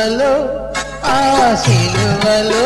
సిలువలో ఆ సిలువలో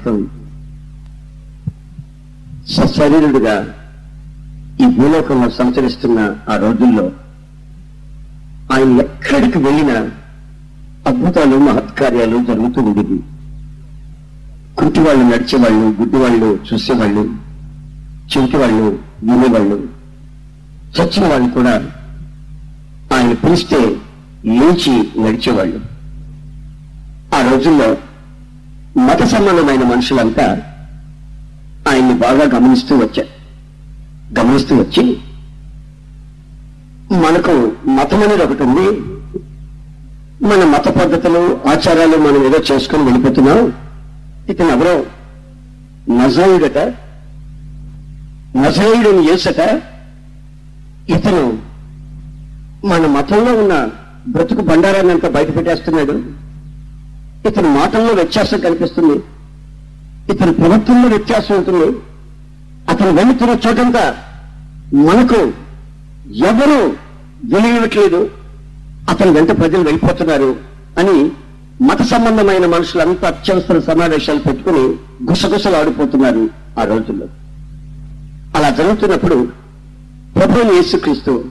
క్రితం సశరీరుడుగా ఈ భూలోకంలో సంచరిస్తున్న ఆ రోజుల్లో ఆయన ఎక్కడికి వెళ్ళినా అద్భుతాలు మహత్కార్యాలు జరుగుతూ ఉండేవి. కుంటి వాళ్ళు నడిచేవాళ్ళు గుడ్డివాళ్ళు చూసేవాళ్ళు చెవిటి వాళ్ళు వినేవాళ్ళు. చచ్చిన వాళ్ళు కూడా ఆయన పిలిస్తే లేచి నడిచేవాళ్ళు. ఆ రోజుల్లో మత సంబంధమైన మనుషులంతా ఆయన్ని బాగా గమనిస్తూ వచ్చారు. గమనిస్తూ వచ్చి మనకు మతం అనేది ఒకటి ఉంది. మన మత పద్ధతులు ఆచారాలు మనం ఏదో చేసుకొని వెళ్ళిపోతున్నాం. ఇతను ఎవరో? నజయుడట నజయుడిని చేసట ఇతను మన మతంలో ఉన్న బ్రతుకు బండారాన్ని అంతా బయట పెట్టేస్తున్నాడు. ఇతని మాటల్లో వ్యత్యాసం కనిపిస్తుంది. ఇతని ప్రవర్తనలో వ్యత్యాసం ఉంటుంది. అతను వెళుతున్న చోటంతా మనకు ఎవరు వెలియట్లేదు అతని వెంట ప్రజలు వెళ్ళిపోతున్నారు అని మత సంబంధమైన మనుషులంతా అత్యవసర సమావేశాలు పెట్టుకుని గుసగుసలు ఆడిపోతున్నారు ఆ రోజుల్లో. అలా జరుగుతున్నప్పుడు ప్రభుని యేసుక్రీస్తు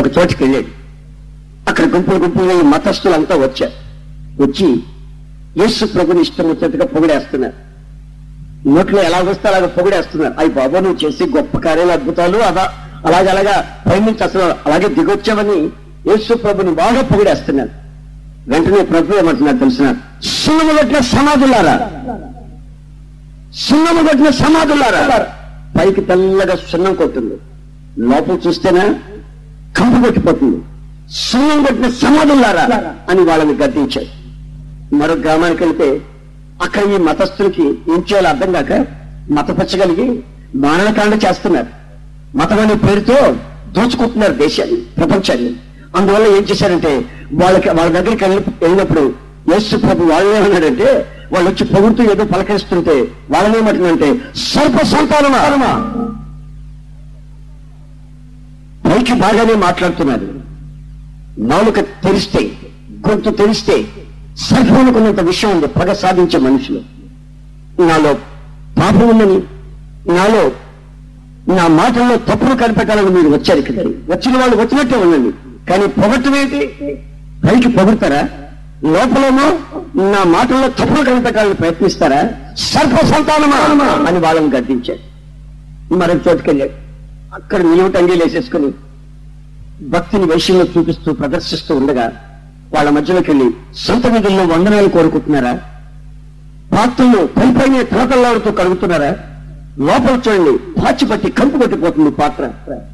ఒక చోటికి వెళ్ళాడు అక్కడ గుంపులు గుంపులు మతస్థులంతా వచ్చారు. వచ్చి యేసు ప్రభుని ఇష్టం వచ్చేట్టుగా పొగిడేస్తున్నారు. నోట్లో ఎలా వస్తే అలాగ పొగిడేస్తున్నారు. అవి బాబా నువ్వు చేసి గొప్ప కార్యాలు అద్భుతాలు అలా అలాగే అలాగా పైనుంచి అసలు అలాగే దిగొచ్చావని యేసు ప్రభుని బాగా పొగిడేస్తున్నారు. వెంటనే ప్రభు ఏమంటున్నారు తెలిసిన? సున్నము కొట్టిన సమాధులారా? సున్నము కొట్టిన సమాధులారా? పైకి తెల్లగా సున్నం కొట్టింది లోపల చూస్తేనే? కంపు కొట్టిపోతుంది. సున్నం కొట్టిన సమాధులారా? అని వాళ్ళని గద్దించారు మరో గ్రామానికి వెళ్తే అక్కడ ఈ మతస్థులకి ఏం చేయాలో అర్థం కాక మతపచ్చగలిగి మారణకాండ చేస్తున్నారు. మతం అనే పేరుతో దోచుకుంటున్నారు దేశాన్ని ప్రపంచాన్ని. అందువల్ల ఏం చేశారంటే వాళ్ళకి వాళ్ళ దగ్గరికి వెళ్ళినప్పుడు యేసు ప్రభు వాళ్ళు ఏమన్నాడంటే వాళ్ళు వచ్చి పొగుడుతూ ఏదో పలకరిస్తుంటే వాళ్ళని ఏమంటుందంటే సర్ప సంతానమా? పైకి బాగానే మాట్లాడుతున్నారు. నాలుక తెరిస్తే గొంతు తెరిస్తే సర్వనుకున్నంత విషయం ఉంది. పగ సాధించే మనుషులు. నాలో పాపం ఉందని నాలో నా మాటల్లో తప్పులు కనిపెట్టాలని మీరు వచ్చారు ఇక్కడ. వచ్చిన వాళ్ళు వచ్చినట్టే ఉండండి. కానీ పొగట్టం ఏంటి? పైకి పొగుడతారా? లోపలేమో నా మాటల్లో తప్పులు కనిపెట్టాలని ప్రయత్నిస్తారా? సర్ప సంతానమా అని వాళ్ళని గద్దించారు. మరొక చోటుకెళ్ళాడు అక్కడ నిలువటంగీలు వేసేసుకుని భక్తిని వైశ్యంలో చూపిస్తూ ప్రదర్శిస్తూ ఉండగా వాళ్ళ మధ్యలోకి వెళ్ళి సొంత నిధుల్లో వందనాలు కోరుకుంటున్నారా? పాత్రలు పైపైన తలతల్లాడుతూ కడుగుతున్నారా? లోపల చూడండి పాచి పట్టి కంపు కొట్టిపోతుంది పాత్ర.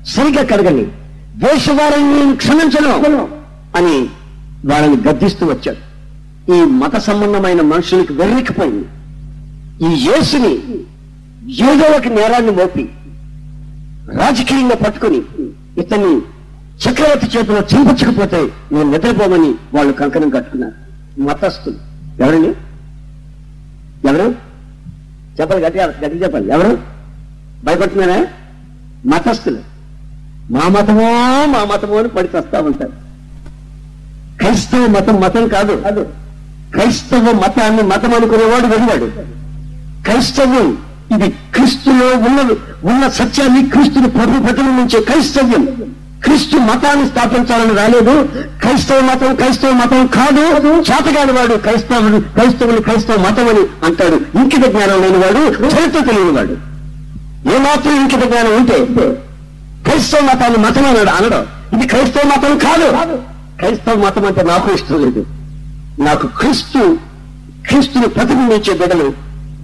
సరిగ్గా కడగండి. దేశవారిని నేను క్షమించను అని వాళ్ళని గద్దిస్తూ వచ్చాడు. ఈ మత సంబంధమైన మనుషులకి వెర్రికిపోయింది. ఈ యేసుని ఏదో ఒక నేరాన్ని మోపి రాజకీయంగా పట్టుకుని ఇతన్ని చక్రవర్తి చేతిలో చంపచ్చకపోతే నేను నిద్రపోమని వాళ్ళు కంకణం కట్టుకున్నారు. మతస్థులు. ఎవరండి? ఎవరు? చెప్పాలి గట్టిగా గట్టిగా చెప్పాలి ఎవరు? భయపడుతున్నారా? మతస్థులు. మా మతమో మా మతమో అని పడి చస్తా ఉంటారు. క్రైస్తవ మతం మతం కాదు. క్రైస్తవ మతాన్ని మతం అనుకునేవాడు వెళ్ళాడు క్రైస్తవ్యం ఇది క్రీస్తులో ఉన్న ఉన్న సత్యాన్ని క్రీస్తుని ప్రభు ప్రతిబింబించే క్రైస్తవ్యం. క్రీస్తు మతాన్ని స్థాపించాలని రాలేదు. క్రైస్తవ మతం క్రైస్తవ మతం కాదు. చేతగాని వాడు క్రైస్తవుడు క్రైస్తవులు క్రైస్తవ మతం అని అంటాడు. ఇంకిత జ్ఞానం లేనివాడు చరిత్ర తెలియనివాడు. ఏమాత్రం ఇంకిత జ్ఞానం ఉంటే క్రైస్తవ మతాన్ని మతం అన్నాడు అనడం. ఇది క్రైస్తవ మతం కాదు. క్రైస్తవ మతం అంటే నాకు ఇష్టం లేదు. నాకు క్రీస్తు క్రీస్తుని ప్రతిబింబించే బిడ్డలు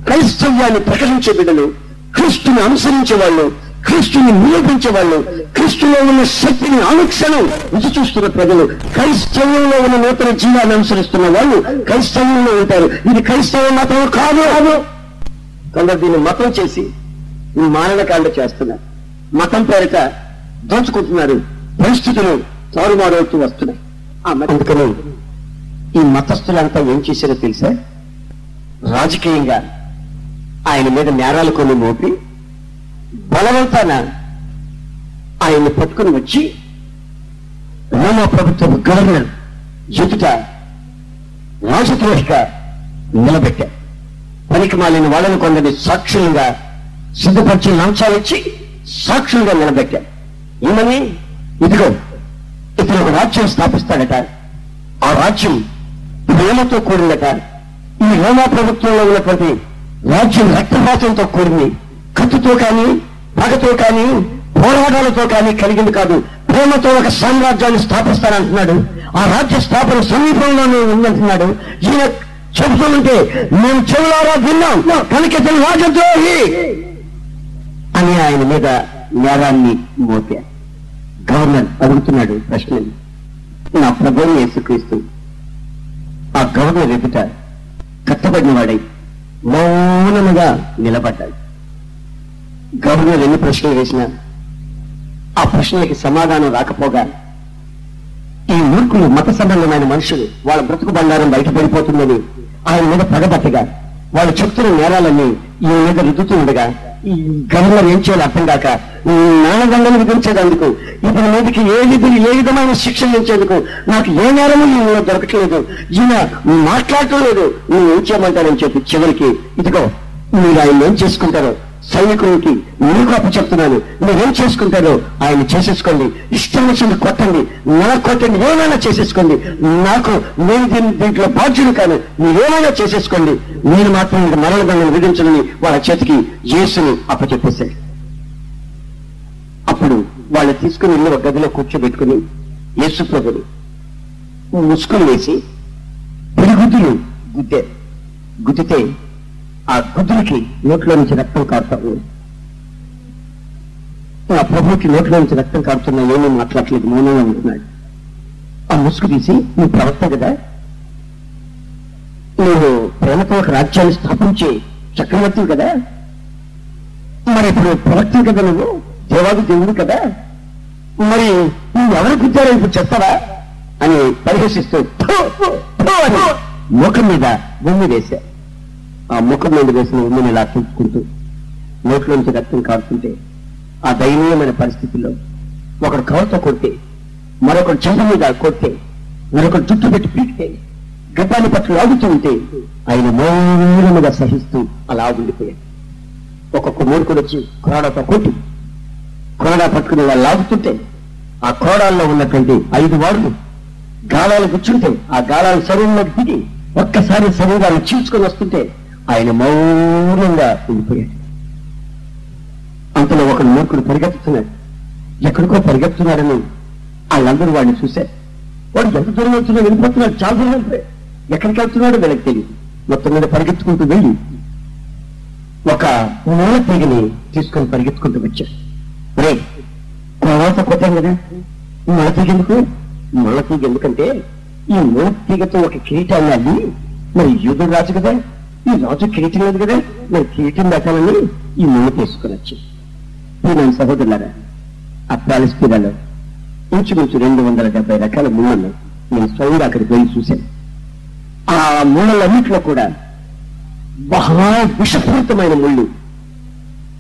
క్రైస్తవ్యాన్ని ప్రకటించే బిడ్డలు క్రీస్తుని అనుసరించే వాళ్ళు క్రీస్తుని నిరూపించే వాళ్ళు క్రీస్తులో ఉన్న శక్తిని అనుక్షణం రుచి చూస్తున్న ప్రజలు క్రైస్తవ్యంలో ఉన్న నూతన జీవాన్ని అనుసరిస్తున్న వాళ్ళు క్రైస్తవ్యంలో ఉంటారు. ఇది క్రైస్తవ మతం కాదు. కొందరు దీన్ని మతం చేసి ఈ మారణకాండ చేస్తున్నారు. మతం పేరిట దోచుకుంటున్నారు. పరిస్థితులు తారుమారవుతూ వస్తున్నాయి. అందుకని ఈ మతస్థులంతా ఏం చేశారో తెలుసా? రాజకీయంగా ఆయన మీద నేరాలు కొన్ని మోపి బలవంతాన ఆయన్ని పట్టుకుని వచ్చి రోమా ప్రభుత్వ గవర్నర్ ఎదుట రాజద్రోహిగా నిలబెట్టారు. పనికి మాలిన వాళ్ళని కొందరిని సాక్షులుగా సిద్ధపరిచి లంచాలు ఇచ్చి సాక్షులుగా నిలబెట్టారు. ఏమని? ఇదిగో ఇతను ఒక రాజ్యం స్థాపిస్తాడట. ఆ రాజ్యం ప్రేమతో కూడిందట ఈ రోమా ప్రభుత్వంలో ఉన్నటువంటి రాజ్యం రక్తపాతంతో కూడింది. కత్తుతో కానీ పగతో కానీ పోరాటాలతో కానీ కలిగింది కాదు. ప్రేమతో ఒక సామ్రాజ్యాన్ని స్థాపిస్తానంటున్నాడు. ఆ రాజ్య స్థాపన సమీపంలోనే ఉందంటున్నాడు. ఈయన చెబుతుంటే మేము చెవులారా విన్నాం కనుక రాజద్రోహి అని ఆయన మీద నేరాన్ని మోపారు గవర్నర్ అడుగుతున్నాడు ప్రశ్నని నా ప్రభుని యేసుక్రీస్తు. ఆ గవర్నర్ ఎదుట కట్టబడిన వాడై మౌనముగా నిలబడ్డాడు. గవర్నర్ ఎన్ని ప్రశ్నలు వేసినా ఆ ప్రశ్నలకి సమాధానం రాకపోగా ఈ మూర్ఖులు మత సంబంధమైన మనుషులు వాళ్ళ బ్రతుకు బండారం బయటపడిపోతుందని ఆయన మీద పగబట్టగా వాళ్ళు చెప్తున్న నేరాలన్నీ ఈ మీద రుద్దుతూ ఉండగా ఈ గవర్నర్ ఏం చేయాలి అర్థం కాక నాణదండలు విధించేందుకు ఇతని మీదకి ఏ విధులు ఏ విధమైన శిక్ష ఇచ్చేందుకు నాకు ఏ నేరము ఈయన దొరకట్లేదు. ఈయన మాట్లాడటం లేదు. నువ్వు ఏం చేయమంటానని చెప్పి చివరికి ఇదిగో మీరు ఆయన ఏం చేసుకుంటారో సైనికుడికి మీకు అప్పచెప్తున్నాను నువ్వేం చేసుకుంటారో ఆయన చేసేసుకోండి. ఇష్టం వచ్చింది కొట్టండి. నా కొట్టండి. ఏమైనా చేసేసుకోండి. నాకు నేను దీని దీంట్లో బాధ్యులు కాను నువ్వేమైనా చేసేసుకోండి. నేను మాత్రం ఇంక మరణ దండను వాళ్ళ చేతికి యేసుని అప్పచెప్పేశాడు. అప్పుడు వాళ్ళు తీసుకుని వెళ్ళి ఒక గదిలో కూర్చోబెట్టుకుని యేసు ప్రభుని ముసుకులు వేసి పిడిగుద్దులు గుద్దే గుద్దితే ఆ గుద్దులకి నోట్లో నుంచి రక్తం కారుతా ఉంది ఆ ప్రభుకి నోట్లో నుంచి రక్తం కారుతున్నా ఏమీ మాట్లాడలేదు మౌనంగా ఉంటున్నాడు. ఆ ముసుగు తీసి నువ్వు ప్రవక్త కదా? నువ్వు ప్రేమతో ఒక రాజ్యాన్ని స్థాపించే చక్రవర్తి కదా? మరి ఇప్పుడు ప్రవక్త కదా నువ్వు? దేవాది దేవుడు కదా? మరి నువ్వు ఎవరు గుద్దారో ఇప్పుడు చెప్తారా అని పరిహసిస్తూ లోకం మీద భూమి వేశారు. ఆ ముఖం మీద వేసిన ఉమ్మిని ఇలా చూపుకుంటూ నోట్లోంచి రక్తం కారుతుంటే ఆ దయనీయమైన పరిస్థితిలో ఒకడు కవర్తో కొడితే మరొకడు చెంప మీద కొడితే మరొకడు జుట్టు పెట్టి పీకితే గడ్డాన్ని పట్టు లాగుతూ ఉంటే ఆయన మౌనముగా సహిస్తూ అలా ఉండిపోయాడు. ఒక్కొక్క మూడుకుడు వచ్చి కొరడాతో కొట్టి కొరడా పట్టుకుని వాళ్ళు లాగుతుంటే ఆ కోడాల్లో ఉన్నటువంటి ఐదు వాడులు గాలాలు గుచ్చుంటే ఆ గాలాలు శరీరంలోకి దిగి ఒక్కసారి శరీరాన్ని చీల్చుకొని వస్తుంటే ఆయన మౌనంగా ఉండిపోయాడు. అంతలో ఒక మూర్ఖుడు పరిగెత్తుతున్నాడు. ఎక్కడికో పరిగెత్తున్నాడని వాళ్ళందరూ వాడిని చూశారు. వాడు ఎంత దూరం వెళ్తున్నాడు వెళ్ళిపోతున్నాడు. చాలా దూరం వెళ్ళిపోయాడు ఎక్కడికి వెళ్తున్నాడో వీళ్ళకి తెలియదు. మొత్తం మీద పరిగెత్తుకుంటూ వెళ్ళి ఒక మూల తీగని తీసుకొని పరిగెత్తుకుంటూ వచ్చాడు. రే తర్వాత కొట్టాం కదా. మూల తీగ ఎందుకు? మూల తీగ ఎందుకంటే ఈ మూల తీగతో ఒక కిరీటాన్ని అల్లి మరి యూదుడు రాజు కదా. ఈ రాజు కిరీటం లేదు కదా? మరి కిరీటం పెట్టాలని ఈ మూల తీసుకుని వచ్చి. నేను సహోదరులారా ఆ పాలస్తీనాలో ఇంచుమించు రెండు వందల డెబ్బై రకాల ముళ్ళను నేను స్వయంగా అక్కడికి పోయి చూశాను. ఆ ముళ్ళలన్నింటిలో కూడా మహా విషపూరితమైన ముళ్ళు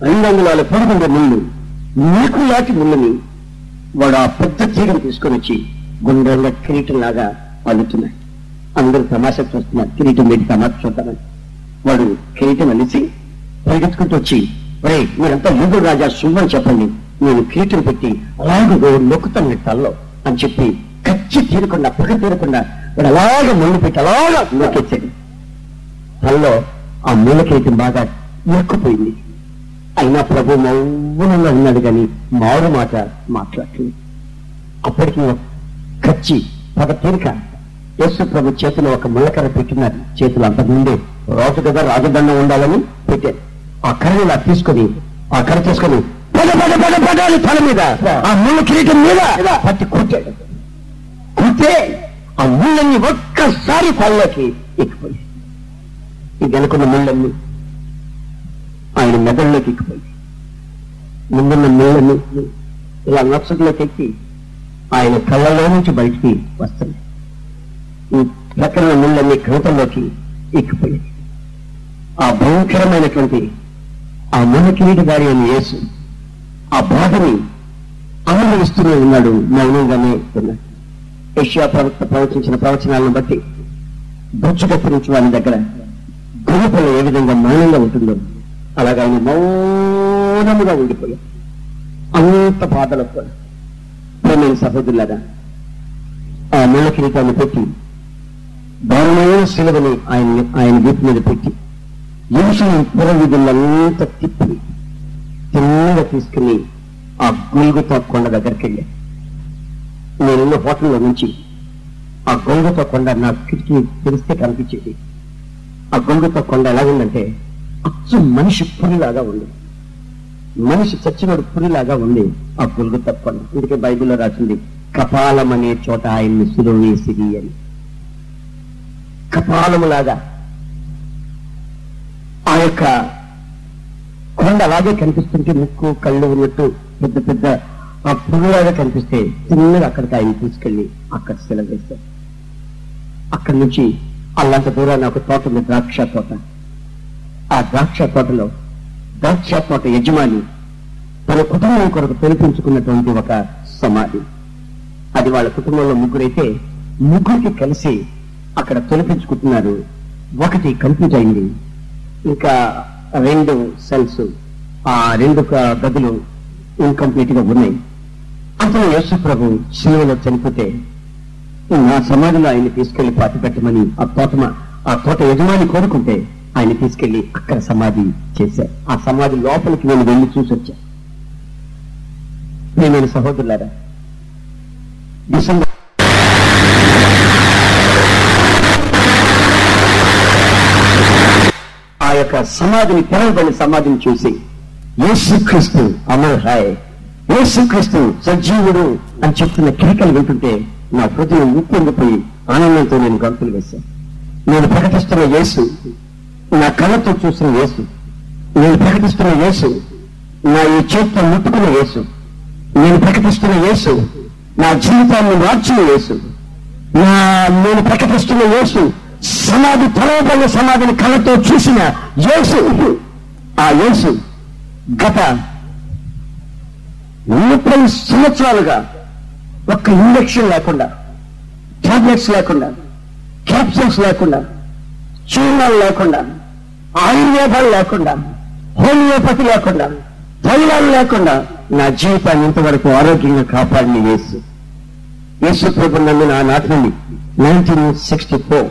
రెండు అంగుళాల పదకొండు ముళ్ళు నీకు లాంటి ముళ్ళని వాడు ఆ పెద్ద తీగను తీసుకొని వచ్చి గుండ్రంగా కిరీటం లాగా అల్లుతున్నాడు. అందరూ తమాషా చూస్తున్నారు. కిరీటం పెట్టి తమాషా చూద్దామని. వాడు కిరీటం అలిసి పరిగెత్తుకుంటూ వచ్చి రే మీరంతా యుగ రాజా సుమ్మని చెప్పండి. నేను కిరీటం పెట్టి అలాగే నొక్కుతాను మీ తల్లో అని చెప్పి కచ్చి తీరకుండా పగ తీరకుండా వాడు అలాగే మొండి పెట్టి అలాగా నొక్కెచ్చాడు తల్లో ఆ మూల కిరీటం బాగా ఇరుక్కుపోయింది. అయినా ప్రభు మౌనంగా ఉన్నాడు కానీ మారు మాట మాట్లాడుతుంది అప్పటికి కచ్చి పగ తీరిక యేసు ప్రభు చేతిలో ఒక ముళ్ళకర పెట్టినారు చేతులు అంతకుముందే రాజు కదా రాజదండం ఉండాలని పెట్టాను ఆ కర్రని ఇలా తీసుకొని ఆ కర్ర తీసుకొని పద పద పద పద తల మీద ఆ ముళ్ళ కిరీటం మీద పట్టి కూర్చాడు కూర్చే ఆ ముళ్ళని ఒక్కసారి తలలోకి ఎక్కిపోయి ఈ వెనుకున్న ముళ్ళన్ని ఆయన మెదడులోకి ఎక్కిపోయి ముందున్న ముళ్ళని ఇలా నచ్చట్లోకి ఎక్కి ఆయన కళ్ళలో నుంచి బయటికి వస్తుంది ఈ ప్రకరణ ముళ్ళన్ని గ్రంథంలోకి ఎక్కిపోయాయి. ఆ భయంకరమైనటువంటి ఆ ముళ్ళ కిరీటదారి అని యేసు. ఆ బాధని అనుభవిస్తూనే ఉన్నాడు మౌనంగానే ఉన్నాడు. ఏషియా ప్రవక్త ప్రవచించిన ప్రవచనాలను బట్టి బొచ్చు కత్తిరించి వారి దగ్గర గురుపల ఏ విధంగా మౌనంగా ఉంటుందో అలాగా ఆయన మౌనముగా ఉండిపోయాడు. అంత బాధలో కూడా. ప్రేమైన సహోదరులారా ఆ ముళ్ళ కిరీటాన్ని పెట్టి దారుణమైన శిలువని ఆయన ఆయన వీపు మీద పెట్టి మనిషి పురవిధులంతా తిప్పి తిన్నగా తీసుకుని ఆ గొంగుతో కొండ దగ్గరికి వెళ్ళా నేనున్న హోటల్లో నుంచి ఆ గొంగుతో కొండ నా కిటికీ తెలిస్తే కనిపించేది. ఆ గొంగుతో కొండ ఎలా ఉందంటే అచ్చు మనిషి పురిలాగా ఉంది. మనిషి చచ్చినడు పురిలాగా ఉంది ఆ గొంగు కొండ. అందుకే బైబిల్లో రాసింది కపాలం అనే చోట ఆయన్ని సులువేసిరి అని. కపాలములాగా ఆ యొక్క కొండ అలాగే కనిపిస్తుంటే ముక్కు కళ్ళు ఉన్నట్టు పెద్ద పెద్ద ఆ పువ్వులాగా కనిపిస్తే చిన్నగా అక్కడికి ఆయన తీసుకెళ్ళి అక్కడ సెలవు అక్కడి నుంచి అల్లంత దూరాన్ని ఒక తోట ఉంది ద్రాక్ష తోట. ఆ ద్రాక్ష తోటలో ద్రాక్ష తోట యజమాని తన కుటుంబం కొరకు తెలిపించుకున్నటువంటి ఒక సమాధి. అది వాళ్ళ కుటుంబంలో ముగ్గురైతే ముగ్గురికి కలిసి అక్కడ తొలిపించుకుంటున్నారు. ఒకటి కంప్లీట్ అయింది. ఇంకా రెండు సెల్స్ ఆ రెండు గదులు ఇన్కంప్లీట్గా ఉన్నాయి. అతను యేసు శివలో శిలువలో చనిపోతే నా సమాధిలో ఆయన తీసుకెళ్ళి పాతి పెట్టమని ఆ తోట ఆ తోట యజమాని కోరుకుంటే ఆయన తీసుకెళ్ళి అక్కడ సమాధి చేశారు. ఆ సమాధి లోపలికి నేను వెళ్ళి చూసొచ్చా. నేను సహోదరులారా డిసెంబర్ యొక్క సమాధిని తెరవబడిన సమాధిని చూసి యేసుక్రీస్తు అమర్ హాయ్. యేసుక్రీస్తు సజీవుడు అని చెప్తున్న కేకలు వింటుంటే నా హృదయం ఉప్పొంగిపోయి ఆనందంతో నేను గంతులు వేశాను. నేను ప్రకటిస్తున్న యేసు నా కళ్ళతో చూసిన యేసు నేను ప్రకటిస్తున్న యేసు నా ఈ చేతితో ముట్టుకున్న యేసు నేను ప్రకటిస్తున్న యేసు నా జీవితాన్ని మార్చిన యేసు నా నేను ప్రకటిస్తున్న యేసు సమాధి తెరవబడిన సమాధిని కళ్ళతో చూసిన యేసు. ఆ యేసు గత ముప్పై సంవత్సరాలుగా ఒక్క ఇంజక్షన్ లేకుండా టాబ్లెట్స్ లేకుండా క్యాప్సూల్స్ లేకుండా చూర్ణాలు లేకుండా ఆయుర్వేదాలు లేకుండా హోమియోపతి లేకుండా దైవాలు లేకుండా నా జీవితాన్ని ఇంతవరకు ఆరోగ్యంగా కాపాడిన యేసు. యేసు ప్రభు నన్ను నా నాటి నైన్టీన్ సిక్స్టీ ఫోర్.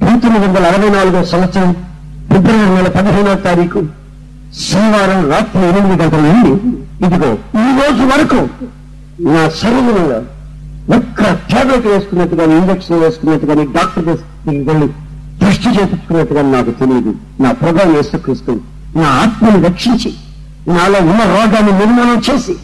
పంతొమ్మిది వందల అరవై నాలుగో సంవత్సరం ఫిబ్రవరి నెల పదిహేనవ తారీఖు శనివారం రాత్రి ఎనిమిది గంటల నుండి ఇదిగో ఈ రోజు వరకు నా శరీరంలో ఒక్క టాబ్లెట్ వేసుకున్నట్టు కానీ ఇంజక్షన్ వేసుకున్నట్టు కానీ డాక్టర్ వెళ్ళి టెస్ట్ చేపించుకున్నట్టు కానీ నాకు తెలియదు. నా ప్రభావం యేసుక్రీస్తు నా ఆత్మను రక్షించి నాలో ఉన్న రోగాన్ని నిర్మాణం చేసి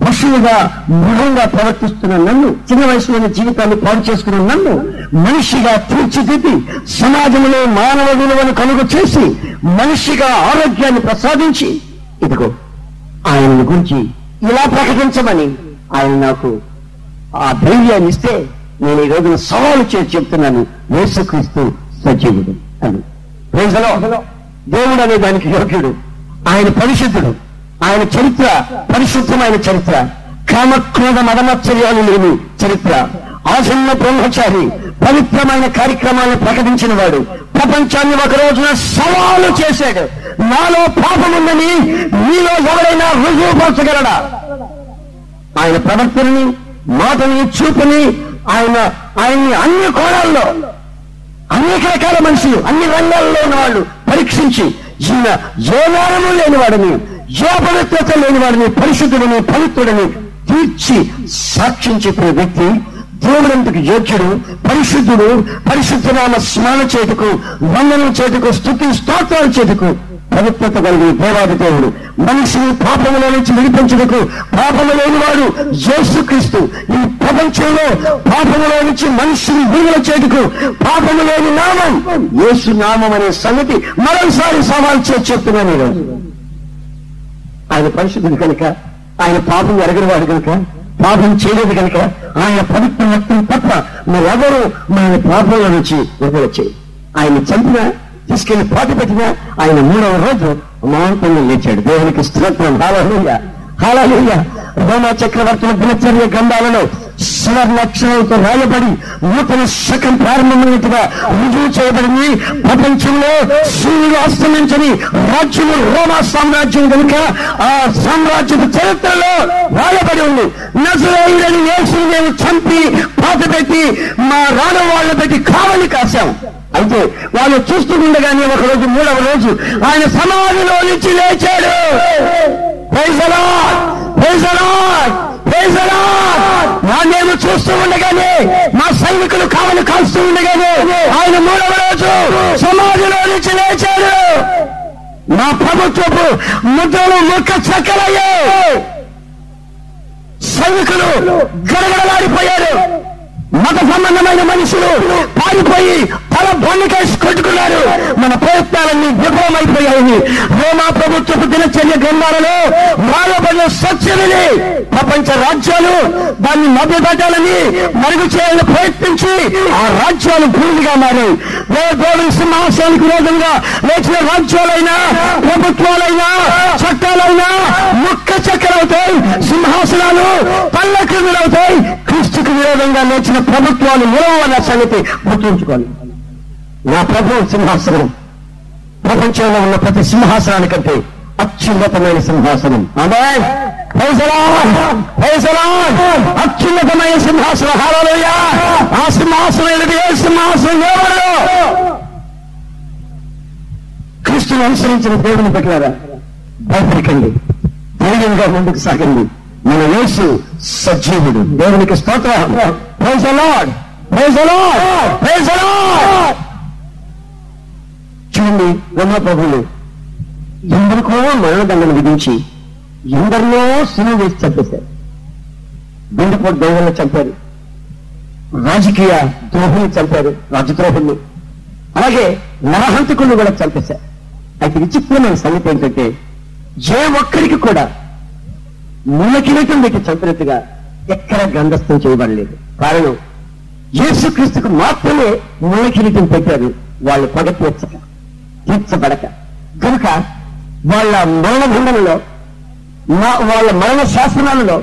పశువుగా మృగంగా ప్రవర్తిస్తున్న నన్ను చిన్న వయసులోని జీవితాన్ని పాడు చేసుకున్న నన్ను మనిషిగా తీర్చిదిద్ది సమాజంలో మానవ విలువను కలుగు చేసి మనిషిగా ఆరోగ్యాన్ని ప్రసాదించి ఇదిగో ఆయనను గురించి ఇలా ప్రకటించమని ఆయన నాకు ఆ ధైర్యాన్ని ఇస్తే నేను ఈ రోజున సవాలు చేసి చెప్తున్నాను. వేసుక్రీస్తు సజీవుడు అని. దేవుడు అనే దానికి యోగ్యుడు. ఆయన పరిశుద్ధుడు. ఆయన చరిత్ర పరిశుద్ధమైన చరిత్ర. కామక్రోధ మదమచ్చర్యాలు లేని చరిత్ర. ఆసన్న బ్రహ్మచారి పవిత్రమైన కార్యక్రమాలను ప్రకటించిన వాడు. ప్రపంచాన్ని ఒక రోజున సవాలు చేశాడు. నాలో పాపముందని మీలో ఎవరైనా రుజువుపరచగలడా? ఆయన ప్రవర్తనని మాటని చూపుని ఆయన ఆయన్ని అన్ని కోణాల్లో అనేక రకాల మనుషులు అన్ని రంగాల్లో ఉన్న వాళ్ళు పరీక్షించి ఈయన ఏ నేరము లేనివాడని ఏ లేని వాడిని పరిశుద్ధుడని పవిత్రుడని తీర్చి సాక్ష్యం చెప్పిన వ్యక్తి దేవుడంతకు యోగ్యుడు పరిశుద్ధుడు పరిశుద్ధనామ స్నాన చేతుకు వందనం చేతుకు స్థుతి స్తోత్రాల చేతుకు పవిత్రత కలిగిన దేవాది దేవుడు. మనిషిని పాపముల నుంచి విడిపించుటకు పాపము లేనివాడు యేసుక్రీస్తు. ఈ ప్రపంచంలో పాపములో నుంచి మనిషిని విడుదల చేటుకు పాపము లేని నామం యేసు నామం అనే సంగతి మరోసారి సవాల్ చేసి చెప్తున్నాను ఈరోజు ఆయన పరిశుద్ధుడు కనుక ఆయన పాపం ఎరగని కనుక పాపం చేయలేదు కనుక ఆయన పవిత్ర రక్తం తప్ప మరెవరూ మన పాపంలో నుంచి విడుదల వదలొచ్చాయి ఆయన చంపిన తీసుకెళ్ళి పాటు పెట్టినా ఆయన మూడవ రోజు మాంతంగా లేచాడు. దేవునికి స్తోత్రం. హాలూయ హాలూయ రోమా చక్రవర్తుల దినచర్య గ్రంథాలలో సువర్ణక్షరాలతో రాయబడి నూతన శకం ప్రారంభమైనట్టుగా రుజువు చేయబడింది. ప్రపంచంలో సూర్యుడు అస్తమించని రాజ్యము రోమా సామ్రాజ్యం కనుక ఆ సామ్రాజ్యపు చరిత్రలో రాయబడి ఉంది. నజరేయుడని యేసుని మేము చంపి పాత పెట్టి మా రాను వాళ్ళ పెట్టి కావాలి కాశాం. అయితే వాళ్ళు చూస్తుండగానే ఒక రోజు మూడవ రోజు ఆయన సమాధిలో నుంచి లేచాడు. Praise the నా మేము చూస్తూ ఉండగానే మా సైనికులు కావలి కాల్స్తూ ఉండగానే ఆయన మూడవ రోజు సమాధిలో నుంచి లేచారు మా ప్రభుత్వపు ముద్రలు ముక్క చక్కలయ్యాయి. సైనికులు గడగడలాడిపోయారు. మత సంబంధమైన మనుషులు పారిపోయి తల బొండకేసి కొట్టుకున్నారు. మన ప్రయత్నాలన్నీ విఫలమైపోయాయి. రోమా ప్రభుత్వపు దినచర్య గ్రంథాలలో రాయబడిన సత్యమిని ప్రపంచ రాజ్యాలు దాన్ని మభ్యపెట్టాలని మరుగు చేయాలని ప్రయత్నించి ఆ రాజ్యాలు భూమిగా మారాయి. దేవుని సింహాసనానికి విరోధంగా లేచిన రాజ్యాలైనా ప్రభుత్వాలైనా చట్టాలైనా ముక్క చక్రవుతాయి సింహాసనాలు పల్ల అవుతాయి క్రీస్తుకు విరోధంగా లేచిన ప్రభుత్వాలు నిలవన్న సంగతి గుర్తుంచుకోవాలి. నా ప్రభు సింహాసనం. ప్రపంచంలో ఉన్న ప్రతి సింహాసనాని కంటే అత్యున్నతమైన సింహాసనం. అత్యున్నతమైన సింహాసనం. హాలలోయ ఆ సింహాసనం ఎదుటి ఏ సింహాసనం? ఎవరు? క్రీస్తుని అనుసరించిన దేవుని పెట్టారా భయపడకండి. ధైర్యంగా ముందుకు సాగండి. మన యేసు సజీవుడు. దేవునికి స్తోత్రం. ప్రైజ్ అలాడ్ ప్రైజ్ అలాడ్ ప్రైజ్ అలాడ్ చూడండి రమణ ఎందరికో మరణదండన విధించి ఎందరినో సులువు వేసి చంపేశారు. గుండెపోటు దొంగలను చంపారు. రాజకీయ ద్రోహుల్ని చంపారు రాజద్రోహుల్ని. అలాగే నరహంతకులను కూడా చంపేశారు. అయితే విచిత్రమైన సంగతి ఏంటంటే ఏ ఒక్కరికి కూడా మూల కిరీటం పెట్టి చంపినట్టుగా ఎక్కడ గ్రంథస్థం చేయబడలేదు. కారణం యేసుక్రీస్తుకు మాత్రమే మూల కిరీటం పెట్టారు వాళ్ళు పగ తీర్చక తీర్చబడక కనుక వాళ్ళ మరణభండంలో మా- వాళ్ళ మరణ శాసనాలలో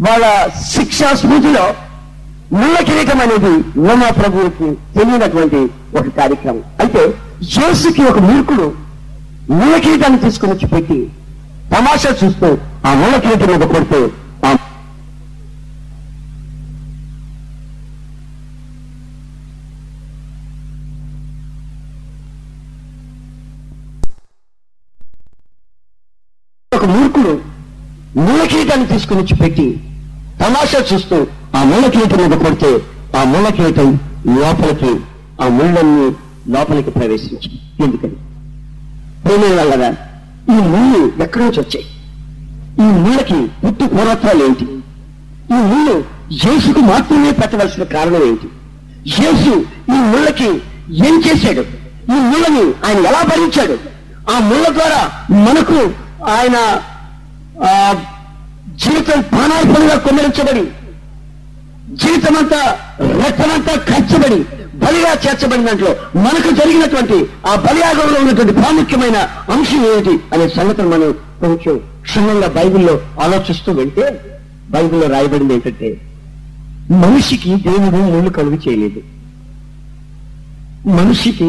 వాళ్ళ శిక్షా స్మృతిలో ముళ్ళ కిరీటం అనేది రోమా ప్రభువుకి తెలియనటువంటి ఒక కార్యక్రమం. అయితే జోసుకి ఒక మూర్ఖుడు ముళ్ళ కిరీటాన్ని తీసుకుని వచ్చి పెట్టి తమాషా చూస్తూ ఆ ముళ్ళ కిరీటం మీద కొడుతూ కిరీటాన్ని తీసుకుని వచ్చి పెట్టి తమాషా చూస్తూ ఆ ముళ్ళ కిరీటం మీద కొడితే ఆ ముళ్ళ కిరీటం లోపలికి ఆ ముళ్ళన్ని లోపలికి ప్రవేశించి ఎందుకని? ప్రేమే వల్లగా ఈ ముళ్ళు ఎక్కడి నుంచి వచ్చాయి ఈ ముళ్ళకి పుట్టు పూర్వత్వాలు ఏంటి? ఈ ముళ్ళు యేసుకు మాత్రమే పెట్టవలసిన కారణం ఏంటి? యేసు ఈ ముళ్ళకి ఏం చేశాడు? ఈ ముళ్ళని ఆయన ఎలా భరించాడు? ఆ ముళ్ళ ద్వారా మనకు ఆయన జీవితం ప్రాణార్పణగా కొమ్మరించబడి జీవితమంతా రక్తమంతా ఖర్చబడి బలిగా చేర్చబడిన దాంట్లో మనకు జరిగినటువంటి ఆ బలియాగంలో ఉన్నటువంటి ప్రాముఖ్యమైన అంశం ఏమిటి అనే సంగతిని మనం కొంచెం క్షుణ్ణంగా బైబిల్లో ఆలోచిస్తూ వెళ్తే బైబిల్లో రాయబడింది ఏంటంటే మనిషికి దేవుడు ముళ్ళు కలుగు చేయలేదు. మనిషికి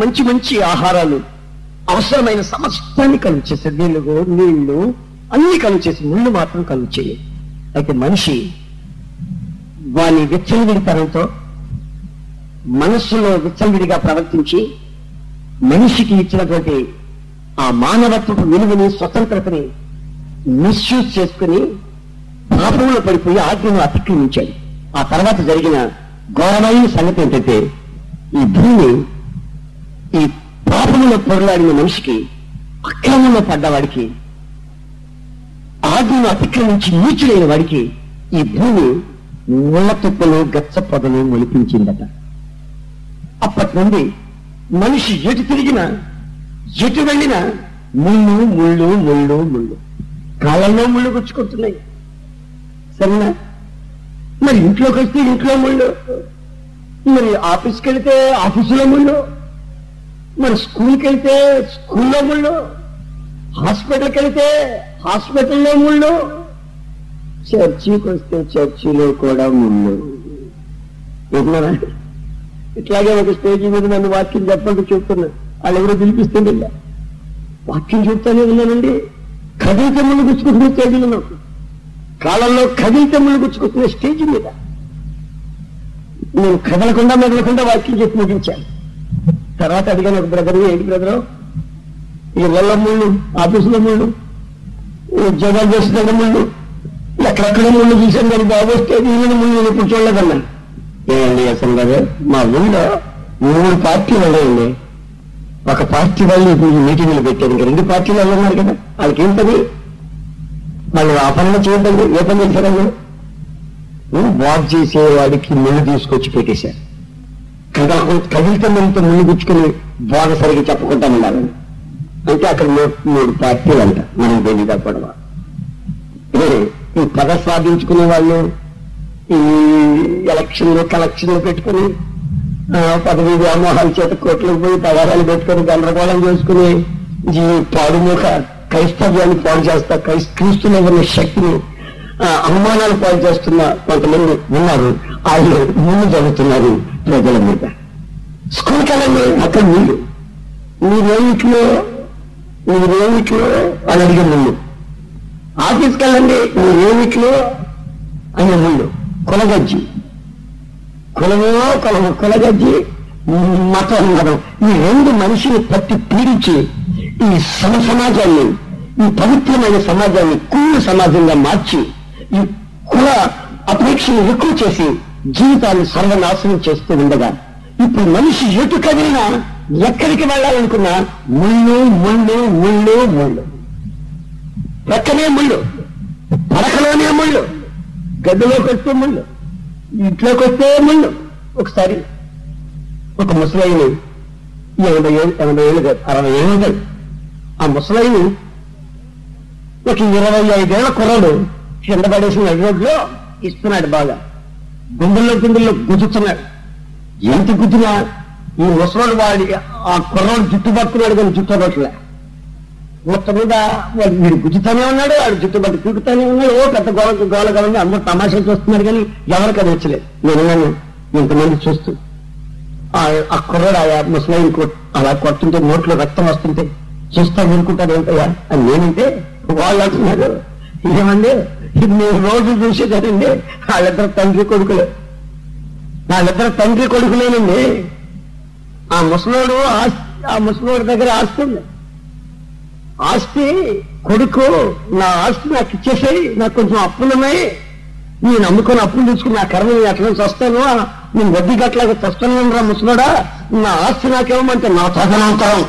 మంచి మంచి ఆహారాలు అవసరమైన సమస్తాన్ని కలుగు చేశారు. నీళ్ళు నీళ్ళు అన్ని కలుగు చేసి ముళ్ళు మాత్రం కలుగు చేయలేదు అయితే మనిషి వాని విచ్చలవిడితనంతో మనస్సులో విచ్చలవిడిగా ప్రవర్తించి మనిషికి ఇచ్చినటువంటి ఆ మానవత్వపు విలువని స్వతంత్రతని మిస్యూజ్ చేసుకుని పాపంలో పడిపోయి ఆజ్ఞను అతిక్రమించాడు. ఆ తర్వాత జరిగిన ఘోరమైన సంగతి ఏంటంటే ఈ భూమి ఈ పాపంలో పొరలాడిన మనిషికి అక్రమంలో పడ్డవాడికి ఆజ్ఞను అతిక్రమించి నీచుడైన వాడికి ఈ భూమి ముళ్ళ తుప్పలు గచ్చ పొదలు మొలిపించిందట. అప్పటి నుండి మనిషి ఎటు తిరిగినా ఎటు వెళ్ళినా ముళ్ళు ముళ్ళు ముళ్ళు ముళ్ళు. కాలంలో ముళ్ళు గుచ్చుకుంటున్నాయి. సరేనా? మరి ఇంట్లోకి వస్తే ఇంట్లో ముళ్ళు? మరి ఆఫీస్కి వెళ్తే ఆఫీసులో ముళ్ళు? మరి స్కూల్కి వెళ్తే స్కూల్లో ముళ్ళు? హాస్పిటల్కి వెళ్తే హాస్పిటల్లో ముళ్ళు. చర్చికి వస్తే చర్చిలో కూడా ముళ్ళు. విన్నారా? ఇట్లాగే ఒక స్టేజ్ మీద నన్ను వాక్యం చెప్పండి చెప్తున్నా. వాళ్ళు ఎవరో పిలిపిస్తుంది వాక్యం చెప్తానే ఉన్నానండి. కదిలితే ముళ్ళు గుచ్చుకుంటున్న స్టేజ్లో నాకు. కాలంలో కదిలితే ముళ్ళు గుచ్చుకుంటున్న స్టేజ్ మీద. నేను కదలకుండా మెదలకుండా వాక్యం చెప్పి ముగించాను. తర్వాత అడిగాను ఒక బ్రదర్ ఏంటి బ్రదరు? ఇళ్ళ ముళ్ళు ఆఫీసులో ముళ్ళు జబర్దస్త్ దగ్గర ముళ్ళు ఎక్కడెక్కడ ముళ్ళు చూసాను కానీ బాబు వస్తే ఈయన ముళ్ళు నేను ఇప్పుడు చూడలేదన్నా ఏమండి అసలు గారు మా ఊళ్ళో మూడు పార్టీలు ఉన్నాయండి. ఒక పార్టీ వాళ్ళు ఇప్పుడు మీటింగ్లు పెట్టారు. ఇంకా రెండు పార్టీలు వాళ్ళు ఉన్నారు కదా వాళ్ళకి ఏం పని? వాళ్ళు ఆ పనులు చేయడం ఏ పని చేశారు వాక్ చేసేవాడికి ముళ్ళు తీసుకొచ్చి పెట్టేశారు. కదా కదిలితే మనతో ముళ్ళు గుచ్చుకుని బాగా సరిగ్గా చెప్పకుండా ఉండాలని. అంటే అక్కడ మూడు పార్టీలు అంట మనం వెళ్ళి తప్పడమా ఈ పద సాధించుకునే వాళ్ళు ఈ ఎలక్షన్లు కలెక్షన్లు పెట్టుకుని పదవి వ్యామోహాల చేత కోట్లకు పోయి పదారాలు పెట్టుకుని గందరగోళం చేసుకుని ఈ పాడుముఖ క్రైస్తవ్యాన్ని పాడు చేస్తా క్రైస్ క్రీస్తులో ఉన్న శక్తిని అనుమానాలు అవమానాలు చేస్తున్న కొంతమంది ఉన్నారు. వాళ్ళు ముందు జరుగుతున్నారు ప్రజల మీద. స్కూల్ వెళ్ళండి అక్కడ మీరు మీరేమిట్లో మీరేమిట్లో అని అడిగే ముందు ఆఫీస్కి వెళ్ళండి మీరేమిట్లో అని ముందు కులగజ్జి. కులమో కులము కులగజ్జి మతం మతం ఈ రెండు మనిషిని పట్టి పీడించి ఈ సమ సమాజాన్ని ఈ పవిత్రమైన సమాజాన్ని కుళ్ళు సమాజంగా మార్చి ఈ కుల అపేక్షను ఎక్కువ చేసి జీవితాన్ని సర్వనాశనం చేస్తూ ఉండగా ఇప్పుడు మనిషి ఎటు కదిలినా ఎక్కడికి వెళ్ళాలనుకున్నా ముళ్ళు ముళ్ళు ముళ్ళు ముళ్ళు. ప్రక్కనే ముళ్ళు పడకలోనే ముళ్ళు గదిలోకి వస్తే ముళ్ళు ఇంట్లోకి వస్తే ముళ్ళు. ఒకసారి ఒక ముసలైని ఎనభై ఏళ్ళు ఎనభై ఏళ్ళు కాదు అరవై ఏళ్ళు ఆ ముసలైని ఒక ఇరవై ఐదేళ్ళ కుర్రాడు కింద పడేసిన రోడ్లో ఇస్తున్నాడు బాగా. గుండెల్లో గుండెల్లో గుద్దుతున్నాడు ఎంత గుద్దునా ఈ ముసలోడు వాడి ఆ కుర్రాడు జుట్టు పట్టుకున్నాడు కానీ జుట్టు పట్టలే మొత్తం మీద వీడు గుజ్జుతానే ఉన్నాడు వాడు జుట్టు పట్టు పీకుతానే ఉన్నాడు. ఓ పెద్ద గోల గోల కదండి అందరూ తమాషా చూస్తున్నారు కానీ ఎవరికి అది వచ్చలేదు నేను ఇంతమంది చూస్తూ. ఆ ఆ కుర్రాడు ఆ ముసలైన్ అలా కొట్టుంటే నోట్లో రక్తం వస్తుంటే చూస్తా అనుకుంటారు ఏంటయ్యా? అని నేనంటే వాళ్ళు అంటున్నారు. ఏమండి? ఇది నేను రోజు చూసేదానండి. వాళ్ళిద్దరు తండ్రి కొడుకులు. వాళ్ళిద్దరు తండ్రి కొడుకులేనండి. ఆ ముసలోడు ఆస్తి ఆ ముసలోడి దగ్గర ఆస్తి ఉంది. ఆస్తి కొడుకు నా ఆస్తి నాకు ఇచ్చేసాయి నాకు కొంచెం అప్పులున్నాయి నేను నమ్ముకొని అప్పులు తీసుకుని నా కర్మ నేను ఎట్లా నుంచి వస్తాను నేను వడ్డీ గట్లా చస్తాను రా ముసలోడా. నా ఆస్తి నాకేమంటే నా తదనంతరం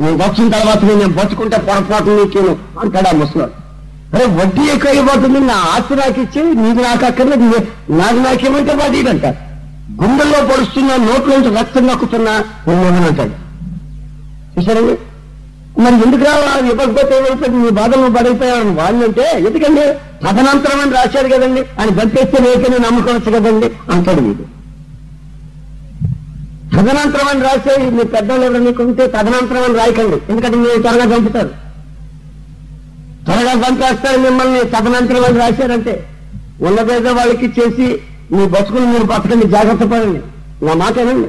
నేను వచ్చిన తర్వాత నేను బతుకుంటే పొరపాటు నీకేను అంటాడు ఆ ముసలోడు. అరే వడ్డీ ఎక్కువ అయిపోతుంది నా ఆస్తి నాకు ఇచ్చి నీకు నాకు అక్కర్లేదు నాకు నాకేమంటే బాధ్యత అంటారు గుండెల్లో పొడుస్తున్నా నోట్లోంచి రక్తం నక్కుతున్నా నేను అంటాడు. చూసారండి మరి ఎందుకు రావా ఇవ్వకపోతే ఏమైపోయింది మీ బాధలు పడైపోయాడు? వాళ్ళంటే ఎందుకండి? తదనంతరం అని రాశారు కదండి. ఆయన పంపేస్తే లేకని నమ్ముకోవచ్చు కదండి అంటాడు వీడు. తదనంతరం అని రాసే మీ పెద్దలు ఎవరైనా ఉంటే తదనంతరం అని రాయకండి. ఎందుకంటే మీరు త్వరగా చంపుతారు త్వరగా చంపేస్తారు మిమ్మల్ని తదనంతరం అని రాశారంటే ఉన్నదేదో వాళ్ళకి చేసి మీ బతుకులు మీరు బతకండి జాగ్రత్త పడండి. నా మాట ఏనండి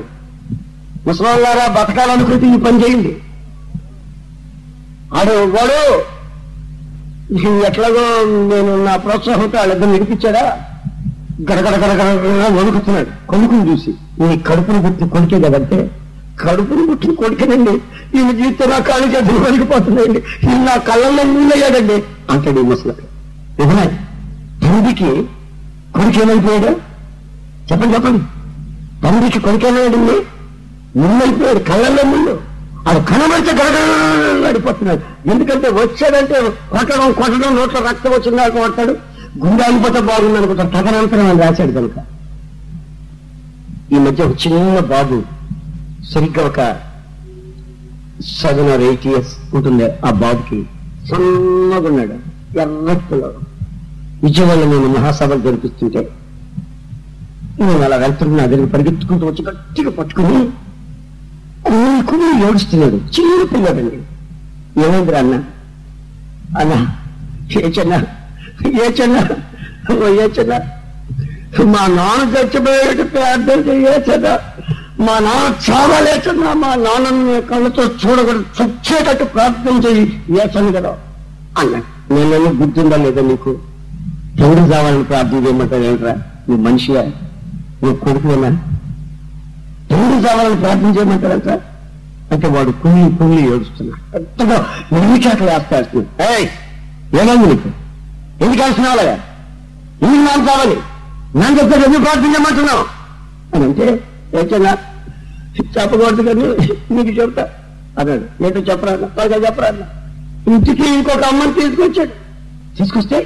ముసలారా బతకాలనుకుంటే ఈ పని చేయండి. ఆడు వాడు ఎట్లాగో నేను నా ప్రోత్సాహంతో వాళ్ళిద్దరు నిడిపించాడా గడగడ గడగడ వణుకుతున్నాడు. కొనుక్కుని చూసి నీ కడుపును పుట్టి కొడుకే కదంటే? కడుపును పుట్టిన కొడుకేనండి. ఈయన జీవితం నా కాళ్ళు చేతులు వణికిపోతున్నాయండి. ఈయన నా కళ్ళల్లో నీళ్ళయ్యాడండి అంటాడు ఈ ముసలి నిజమే తండ్రికి కొడుకేమైపోయాడు? చెప్పండి చెప్పండి. తండ్రికి కొడుకు ముళ్ళైపోయాడు కళ్ళల్లో ముళ్ళు. అది కనబడితే గడగడిపోతున్నాడు ఎందుకంటే వచ్చాడంటే కొట్టడం కొట్టడం నోట్లో రక్తం వచ్చిన దాకా కొట్టాడు గుండె అయిపోతే బాగుంది అనుకుంటాడు తదనంతరం అని రాశాడు కనుక ఈ మధ్య ఒక చిన్న బాబు సరిగ్గా ఒక సెవెన్ ఆర్ ఎయిట్ ఇయర్స్ ఉంటుంది ఆ బాబుకి సన్నగా ఉన్నాడు ఎర్రట్టులో విజయవాడలో నేను మహాసభలు జరిపిస్తుంటే నేను అలా వెళ్తున్నా దగ్గర పరిగెత్తుకుంటూ వచ్చి గట్టిగా పట్టుకుని కుమ్మి ఏడుస్తున్నాడు. చిన్న పిల్లడండి ఏమైందిరా అన్న? అన్న ఏ చెన్న? ఏ చెన్న? ఏ చెన్న? మా నాన్న చచ్చిపోయేట ప్రార్థన చేయచ్చదా మా నాన్న చావలేచన్నా మా నాన్నని కళ్ళతో చూడకూడదు చచ్చేటట్టు ప్రార్థన చేయి ఏచను కదా? అన్న నేను గుర్తుందా లేదా నీకు? ఎవరు కావాలని ప్రార్థన చేయమంటారు? ఏంట్రా? నువ్వు మనిషిగా నువ్వు కొడుకునేనా ఎవరు కావాలని ప్రార్థన చేయమంటారంట? అంటే వాడు కుళ్ళి కుళ్ళి ఏడుస్తున్నాడు. పెద్దగా నిర్విచాట్లు వేస్తాడు ఏమైంది నీకు? ఎందుకు వేస్తున్నావులయ్యా ఎందుకు నాకు కావాలి. నన్ను చెప్తే ఎందుకు ప్రార్థన చేయమంటున్నావు? అని అంటే ఏచన్నా చెప్పకూడదు కానీ నీకు చెప్తా. అన్నాడు. ఏంటో చెప్పరా? అన్న త్వరగా చెప్పరా? అన్న ఇంటికి ఇంకొక అమ్మని తీసుకొచ్చాడు. తీసుకొస్తే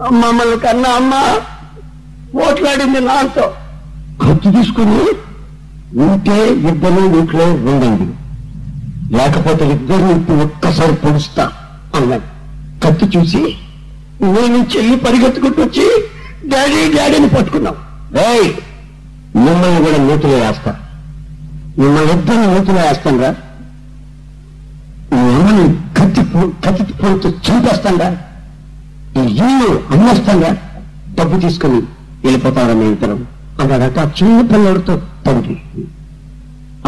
మమ్మల్ని కన్నా అమ్మ ఓట్లాడింది నాతో. కత్తి తీసుకుని ఉంటే ఇద్దరు ఇంట్లో ఉండండి. లేకపోతే ఇద్దరు ఇప్పుడు ఒక్కసారి పొడుస్తా అన్నాడు. కత్తి చూసి నేను చెల్లి పరిగెత్తుకుంటూ వచ్చి డాడీ డాడీని పట్టుకున్నాం. ఏయ్ మిమ్మల్ని కూడా నూతులో వేస్తా. మిమ్మల్ని ఇద్దరు నూతులో వేస్తాం రా మిమ్మల్ని కత్తి కత్తి కత్తి చంపేస్తాం రా ఈ ఇల్లు అమ్మస్తంగా డబ్బు తీసుకుని వెళ్ళిపోతారని ఇద్దరం. అన్నాడట చిన్న పిల్లడితో తండ్రి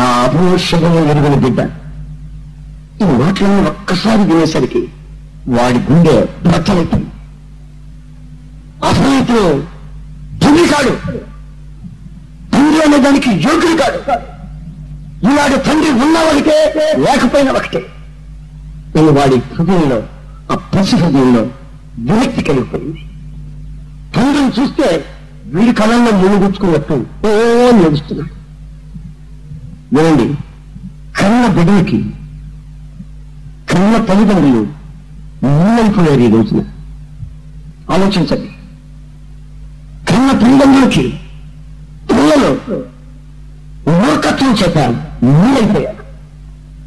ఆ అభోషభంలో ఎరుగిన బిడ్డ. ఈ మాటలను ఒక్కసారి వినేసరికి వాడి గుండె బ్రతలైపోయింది అసలు ఇతను తండ్రి కాడు. తండ్రి అనే దానికి యోగ్యుడు కాడు. ఇలాంటి తండ్రి ఉన్నవాడికే లేకపోయిన ఒకటే. నేను వాడి హృదయంలో ఆ పసి హృదయంలో విరక్తి కలిగిపోయింది. తండ్రిని చూస్తే వీడి కళల్లో మునుగుచ్చుకున్నట్టు ఓ నడుస్తున్నాడు వినండి కన్న బిడ్డలకి కన్న తల్లిదండ్రులు మూలైపోయారు ఈ రోజున. ఆలోచించండి. కన్న తల్లిదండ్రులకి పిల్లలు మూర్ఖత్వం చేత మూలైపోయారు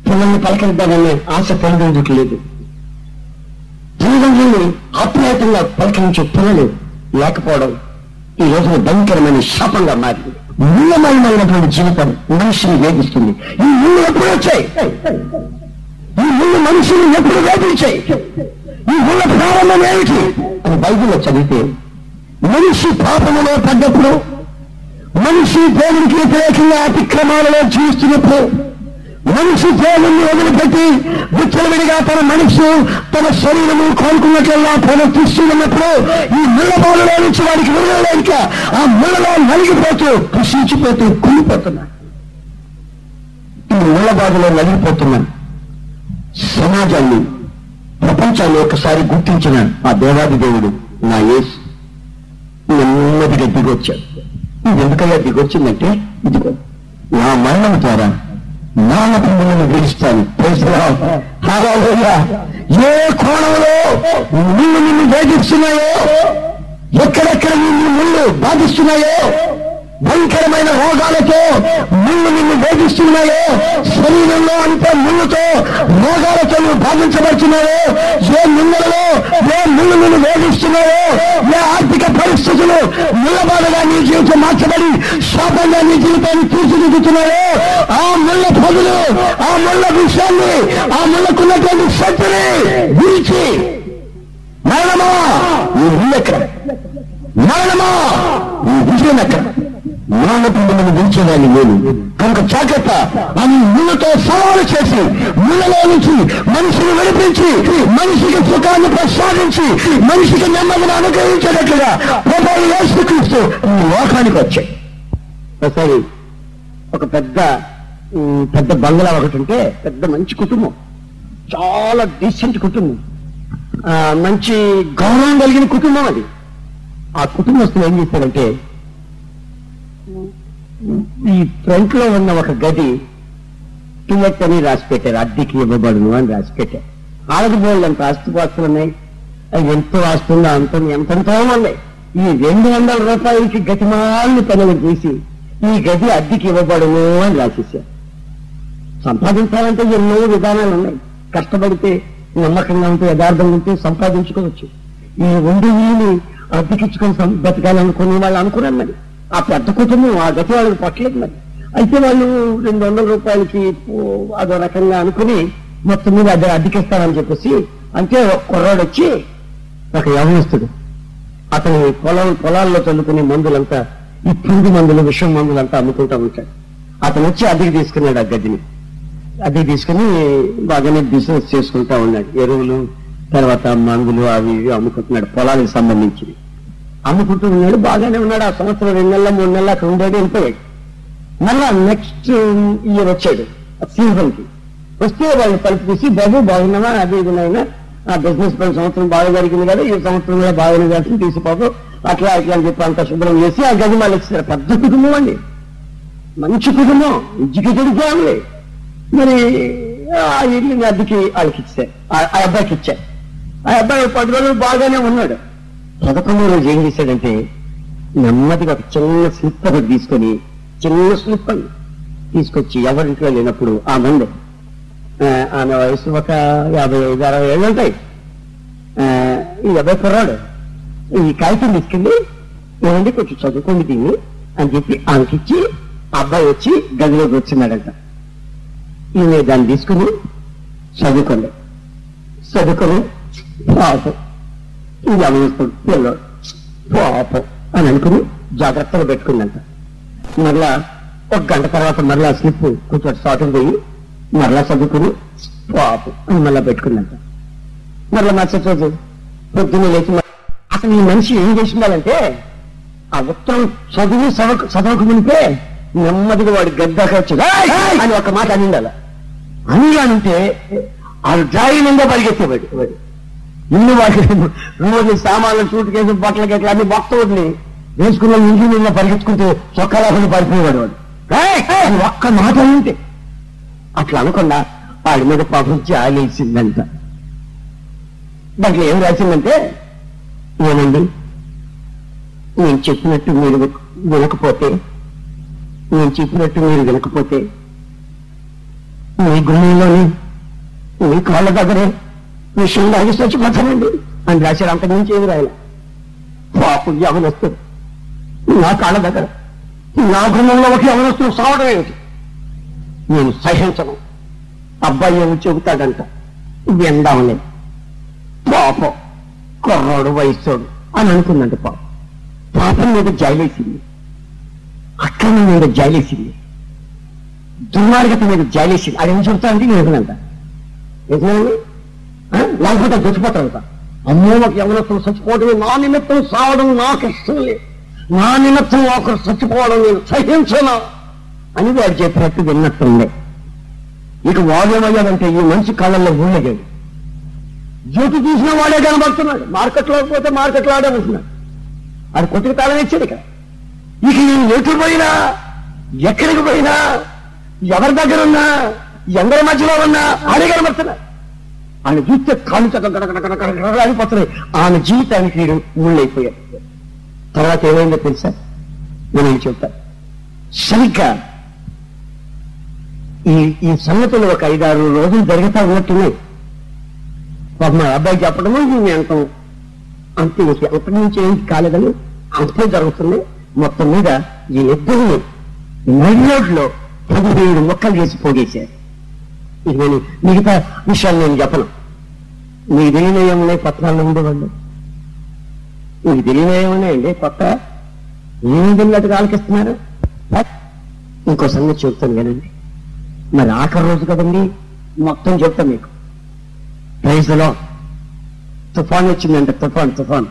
పిల్లల్ని పలకరిద్దామనే ఆశ తల్లిదండ్రులకు లేదు. తల్లిదండ్రుల్ని ఆప్యాయతంగా పలకరించే పిల్లలు లేకపోవడం ఈ రోజున భయంకరమైన శాపంగా మారింది. మూలమయమైనటువంటి జీవితం మనిషిని వేధిస్తుంది. ఈ ముళ్ళు ఎప్పుడు వచ్చాయి? ఈ ముళ్ళు మనుషులు ఎప్పుడు వేధించాయి? ఈ ముళ్ళ ప్రారంభం ఏమిటి? అని బైబిల్లో చదివితే మనిషి పాపములో పడ్డప్పుడు మనిషి దేవునికి వ్యతిరేకంగా అతిక్రమాలలో జీవిస్తున్నప్పుడు మనిషి దేవుణ్ణి వదిలిపెట్టి విచ్చలవిడిగా తన మనసు తన శరీరము కోరుకున్నట్లల్లా తీసుకున్నప్పుడు ఈ ముళ్ళబాలులో నుంచి వాడికి విడుదలేక ఆ ముళ్ళలో నలిగిపోతూ కృషించిపోతూ కుళ్ళిపోతున్నా ఈ ముళ్ళబాధలో నలిగిపోతున్నాను సమాజాన్ని ప్రపంచాన్ని ఒకసారి గుర్తించిన ఆ దేవాది దేవుడు నా ఏసు నెమ్మదిగా దిగొచ్చాడు. ఇది ఎందుకయ్యా దిగొచ్చిందంటే ఇదిగో నా మరణం ద్వారా నామకములను గెలుస్తాను ఏ కోణంలో నిన్ను నిన్ను వేధిస్తున్నాయో ఎక్కడెక్కడ నిన్ను ముళ్ళు బాధిస్తున్నాయో భయంకరమైన రోగాలతో ముళ్ళు నిన్ను వేధిస్తున్నాయో శరీరంలో అంతా ముళ్ళుతో రోగాలతో నువ్వు బాధించబడుతున్నాయో ఏ ముళ్ళలో ఏ ముళ్ళు నిన్ను వేధిస్తున్నాయో ఏ ఆర్థిక పరిస్థితులు ముళ్ళబాధగా నీ జీవితం మార్చబడి శాపంగా నీ జీవితాన్ని తీర్చిదిద్దుతున్నాయో ఆ ముళ్ళ పదులు ఆ ముళ్ళ విషయాన్ని ఆ ముళ్ళకున్నటువంటి శక్తిని విరిచి మరణమా ఈ ముళ్ళెక్కడ. మరణమా ఈ విజయం ఎక్కడ మరణపు మిమ్మల్ని విడిచేదాన్ని నేను కనుక జాగ్రత్త. అని ముళ్ళతో సవాలు చేసి ముళ్ళలో నుంచి మనిషిని నడిపించి మనిషికి సుఖాన్ని ప్రసాదించి మనిషికి నెమ్మదిని అనుగ్రహించేటట్లుగా ప్రభావం యేసుక్రీస్తు ఈ లోకానికి వచ్చాయి ఒకసారి ఒక పెద్ద పెద్ద బంగ్లా ఒకటి ఉంటే పెద్ద మంచి కుటుంబం. చాలా డీసెంట్ కుటుంబం. ఆ, మంచి గౌరవం కలిగిన కుటుంబం అది. ఆ కుటుంబస్తులు ఏం చేశారంటే ఈ ఫ్రంట్లో ఉన్న ఒక గది టికెట్ అని రాసి పెట్టారు అద్దెకి ఇవ్వబడును అని రాసి పెట్టారు ఆడది బోళ్ళు అంత ఆస్తిపాస్తులు ఉన్నాయి? అవి ఎంతో ఆస్తుందో అంత ఎంతంతో ఉన్నాయి. ఈ రెండు వందల రూపాయలకి గతిమాలని పనులు చేసి ఈ గది అద్దెకి ఇవ్వబడును అని రాసేసారు సంపాదించాలంటే ఎన్నో విధానాలు ఉన్నాయి. కష్టపడితే నమ్మకంగా ఉంటే యథార్థంగా ఉంటే సంపాదించుకోవచ్చు. ఈ రెండు వీళ్ళు అద్దెకిచ్చుకొని బతకాలనుకునే వాళ్ళు అనుకున్నాను మరి. ఆ పెద్ద కుటుంబం ఆ గతి వాళ్ళకి పట్టలేదు మరి. అయితే వాళ్ళు రెండు వందల రూపాయలకి అదో రకంగా అనుకుని మొత్తం మీద అద్దె అద్దెకిస్తారని చెప్పేసి అంటే ఒక కుర్రాడు వచ్చి ఒక యవనస్తుడు అతని పొలం పొలాల్లో చల్లుకునే మందులంతా ఈ పురుగు మందులు విషం మందులంతా అమ్ముకుంటా ఉంటాడు. అతను వచ్చి అద్దెకి తీసుకున్నాడు ఆ గదిని అద్దెకి తీసుకుని బాగానే బిజినెస్ చేసుకుంటా ఉన్నాడు. ఎరువులు తర్వాత మందులు అవి ఇవి అమ్ముకుంటున్నాడు పొలానికి సంబంధించి అమ్ముకుంటూ ఉన్నాడు బాగానే ఉన్నాడు. ఆ సంవత్సరం రెండు నెలల మూడు నెలల అక్కడ ఉండేది వెళ్ళిపోయాడు. మళ్ళా నెక్స్ట్ ఇయర్ వచ్చాడు సీజన్కి వస్తే వాళ్ళు తలుపు తీసి బాబు బాగున్నావా? అది ఇది ఆ బిజినెస్ పని సంవత్సరం బాగా జరిగింది కదా ఈ సంవత్సరం కూడా బాగానే జరిగింది తీసి అట్లా అట్లా అని చెప్పి అంత శుభ్రం చేసి ఆ గది మళ్ళీ ఇచ్చారు పెద్ద కుటుంబం అండి. మంచి కుటుంబం ఎడ్యుకేటెడ్ ఫ్యామిలీ. మరి ఆ ఇల్లు అద్దెకి వాళ్ళకి ఇచ్చారు. ఆ- ఆ అబ్బాయికి ఇచ్చారు. ఆ అబ్బాయి పది రోజులు బాగానే ఉన్నాడు. పదకొండో రోజు ఏం చేశాడంటే నెమ్మదిగా ఒక చిన్న స్లిప్ తీసుకొని చిన్న స్లిప్ అని తీసుకొచ్చి ఎవరింట్లో లేనప్పుడు ఆ మంది. ఆమె వయసు ఒక యాభై ఐదు అరవై ఏళ్ళు ఉంటాయి. ఆ, ఈ అబ్బాయి కుర్రాడు. ఈ కాగితం తీసుకెళ్ళి ఏమండి కొంచెం చదువుకోండి దీన్ని అని చెప్పి ఆమెకిచ్చి ఆ అబ్బాయి వచ్చి గదిలోకి వచ్చినాడంట ఈమె దాన్ని తీసుకుని చదువుకోండి చదువుకొని పాపం ఇది అమలుస్తుంది పిల్లడు పాపం అని అనుకుని జాగ్రత్తగా పెట్టుకుందంట మరలా ఒక గంట తర్వాత మరలా స్లిప్ కొంచెం షార్ట్ పోయి మరలా చదువుకుని పాపం అని మరలా పెట్టుకుందంట మరలా మరుసటి రోజు పొద్దున్నే లేచి అసలు ఈ మనిషి ఏం చేసిండాలంటే ఆ ఉత్తరం చదువు చదవకు చదవకు మునిపే నెమ్మదిగా వాడి గద్దాక వచ్చి "ఏయ్!" అని ఒక మాట అనిండాల. అని అంటే ఆ జాయి నిండా పరిగెత్తేవాడు. వాడు ఇల్లు వాడి రోజు సామాన్లు సూట్ కేసు బట్టల గట్ల అన్ని మొత్తం వదిలి వేసుకున్న ఇంటి మీద పరిగెత్తుకుంటూ చొక్కాలాకుండా పడిపోయేవాడు వాడు. ఒక్క మాట ఉంటే అట్లా అనుకున్నా వాడి మీద పాపం జాలేసిందంట. దాంట్లో ఏం రాసిందంటే ఏమండి నేను చెప్పినట్టు మీరు వినకపోతే నేను చెప్పినట్టు మీరు వినకపోతే మీ గుణంలోనే మీ కాళ్ళ దగ్గరే లాగి చచ్చిపోతానండి అని రాశాడు అంతకు మించి ఏమి రాయలే? పాపం యవనొస్తుంది నా కాళ్ళ దగ్గర. నా గుమ్మంలో ఒక యవనొస్తుడు సావడం ఏమిటి? నేను సహించను. అబ్బాయి ఏమి చెబుతాడంట. విందామని. పాపం. కుర్రోడు వయస్సోడు అని అనుకుందంట పాపం. పాపం మీద జైలేసింది. అక్రమం మీద జైలేసింది. దుర్మార్గత మీద జైలేసింది. అది ఏం చెబుతానంటే నేను వినంట నిజమేనండి ఆ? లేకపోతే చచ్చిపోతాడంట అమ్మో ఒక యవనస్తులు చచ్చిపోవడం నా నిమిత్తం సావడం నాకు ఇష్టం లేదు. నా నిమిత్తం ఒకరు చచ్చిపోవడం నేను సహించను. అని వాడు చెప్పినట్టు విన్నట్టుంది ఇక వాదేమయ్యాడంటే ఈ మనిషి కళ్ళల్లో ఊళ్ళగాడు జ్యోతి చూసిన వాడే కనబడుతున్నాడు. మార్కెట్లో పోతే మార్కెట్లో ఆడే ఉంటున్నాడు. అది కొద్దిగా తాళం ఇచ్చాడు ఇక్కడ ఇక నేను ఎటు పోయినా ఎక్కడికి పోయినా ఎవరి దగ్గర ఉన్నా ఎందరి మధ్యలో ఉన్నా ఆడే కనబడుతున్నాడు. ఆయన చూస్తే కాళ్ళు చక్క గడగడగడగడగడగడగడిపోతున్నాయి ఆమె జీవితానికి వీడు ఊళ్ళైపోయారు తర్వాత ఏమైందో తెలుసా? నేను ఏం చెప్తా. సరిగ్గా ఈ ఈ సంగతులు ఒక ఐదారు రోజులు జరుగుతా ఉన్నట్టున్నాయి. పాప మా అబ్బాయి చెప్పడము నేను అంటాం అంతే ఇంక అంతకు ఏం కాలేదని అంతే జరుగుతుంది మొత్తం మీద ఈ ఇద్దరిని నడిలోట్లో పదిహేడు మొక్కలు చేసి పోగేశారు ఇది నేను మిగతా విషయాలు నేను చెప్పను. మీకు తెలియని పత్రాలు ఉండేవాళ్ళు మీకు తెలియనయమనే అండి? కొత్త? ఏమి తెలియదు ఆలకిస్తున్నారు? ఇంకో సంగతి చెప్తాను కదండి మరి ఆఖరి రోజు కదండి మొత్తం చెప్తాను మీకు. ప్రైజ్లో తుఫాన్ వచ్చిందంటే తుఫాన్ తుఫాన్.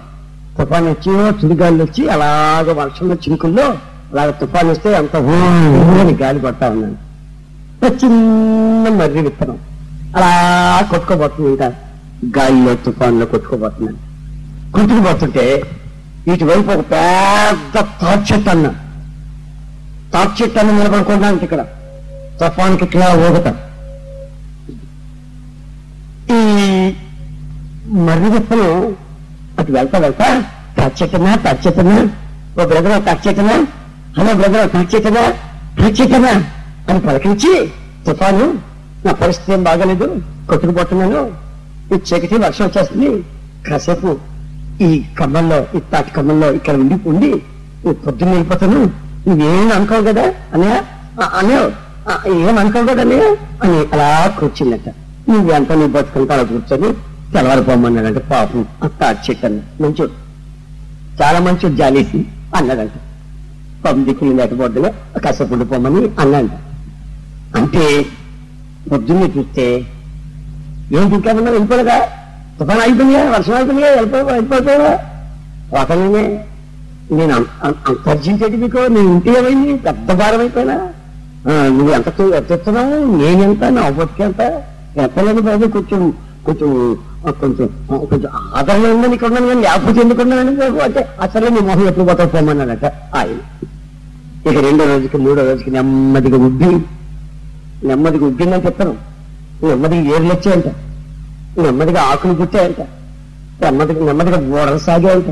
తుఫాన్ వచ్చి చుడిగాళ్ళు వచ్చి అలాగ వర్షంలో చినుకుల్లో అలాగ తుఫాన్ వస్తే అంత అని గాలి పడతా ఉన్నాను చిన్న మర్రి విత్తనం. అలా కొట్టుకోబోతుంది ఇంకా. గాలిలో తుఫాన్లో కొట్టుకోబోతున్నాను కొట్టుకుపోతుంటే ఇటువైపు ఒక పెద్ద తాటి చెట్టు అన్న తాటి చెట్టు అన్న నిలబడుకోవడానికి ఇక్కడ. తుఫాన్కి ఇట్లా ఊగుతాం. ఈ మర్రి విత్తనం అటు వెళ్తా వెళ్తా టచ్చెట్టనా టచ్చెట్టనా ఓ బ్రదర్ టచ్చెట్టనా హలో బ్రదర్ టచ్చెట్టనా టచ్చెట్టనా అని పలకించి తుఫాను నా పరిస్థితి ఏం బాగాలేదు కొట్టుకుపోతున్నాను. ఈ చీకటి వర్షం వచ్చేస్తుంది. కాసేపు ఈ కమ్మంలో ఈ తాటి కమ్మల్లో ఇక్కడ ఉండి ఉండి పొద్దున్న వెళ్ళిపోతాను. నువ్వేం అనుకోవు కదా అనే అనే ఏం అనుకోవు కదా అనే అని అలా కూర్చున్నట్ట నువ్వు ఎంత నీ బతుకంతా అలా కూర్చొని తెల్లవారిపోమన్నాడంటే పాపం తాటి చెట్టు అన్న మంచి చాలా మంచి జాలేసి అన్నాడంట. పాపం దిక్కులు కాసేపు ఉండిపోమని అన్నాడంట. అంటే పొద్దున్నే చూస్తే ఏంటి ఇంకా ఉన్నా వెళ్ళిపోలేదా? తుఫాన్ అయిపోయిందా వర్షం అయిపోయిందా వెళ్ళిపో వెళ్ళిపోతావా ఒకనే నేను అం- మీకు? నేను ఇంటి ఏమైంది? పెద్ద భారం అయిపోయినా? ఆ, నువ్వు ఎంత నేను ఎంత నేనెంత? నా బతికి ఎంత? ఎత్తలేదు బాబు. కొంచెం కొంచెం కొంచెం కొంచెం ఆదరణ ఉందని ఇక్కడ ఉన్నాను కానీ లేకపోతే ఎందుకు ఉన్నానని బాబు అంటే అసలు నీ మొహం ఎప్పుడు పోతావు పోమన్నాడట ఆయన. ఇక రెండో రోజుకి మూడో రోజుకి నెమ్మదిగా ఉబ్బి నెమ్మదిగా ఉగ్గిందని చెప్తాను. నెమ్మదిగా ఏర్లు వచ్చాయంట నెమ్మదిగా ఆకులు పుట్టాయంట. నెమ్మదిగా నెమ్మదిగా బోడలు సాగాయంట.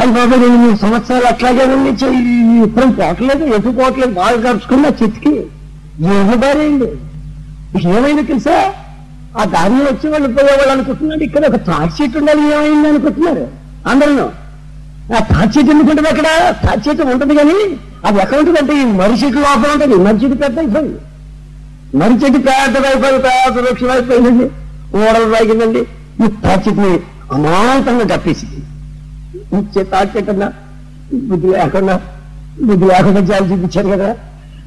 అది బాబా నేను మూడు సంవత్సరాలు అట్లాగే ఉంది ఇప్పుడు పోవట్లేదు ఎటు పోవట్లేదు? బాగా గడుచుకున్నా చెట్టుకి ఏమి అయింది ఏమైంది తెలుసా? ఆ దారిలో వచ్చి వాళ్ళు పోయేవాళ్ళు అనుకుంటున్నారు ఇక్కడ ఒక తాటి చెట్టు ఉండాలి ఏమైంది అనుకుంటున్నారు? అందరూ. ఆ తాటి చెట్టు ఎందుకుంటుంది అక్కడ? తాటి చెట్టు ఉంటుంది కానీ అది ఎక్కడ ఉంటుంది అంటే ఈ మర్రి చెట్టు లోపల ఉంటుంది. మర్రి పెద్ద ఇబ్బంది మరి చెట్టు పెద్దదైపోయింది పెద్ద వృక్షం అయిపోయిందండి ఓడలు తాగిందండి ఈ తాటి అమాంతంగా కప్పేసింది. ఇచ్చే తాచెట్టన్నా బుద్ధి లేకుండా బుద్ధి లేకుండా జాలి చూపించారు కదా.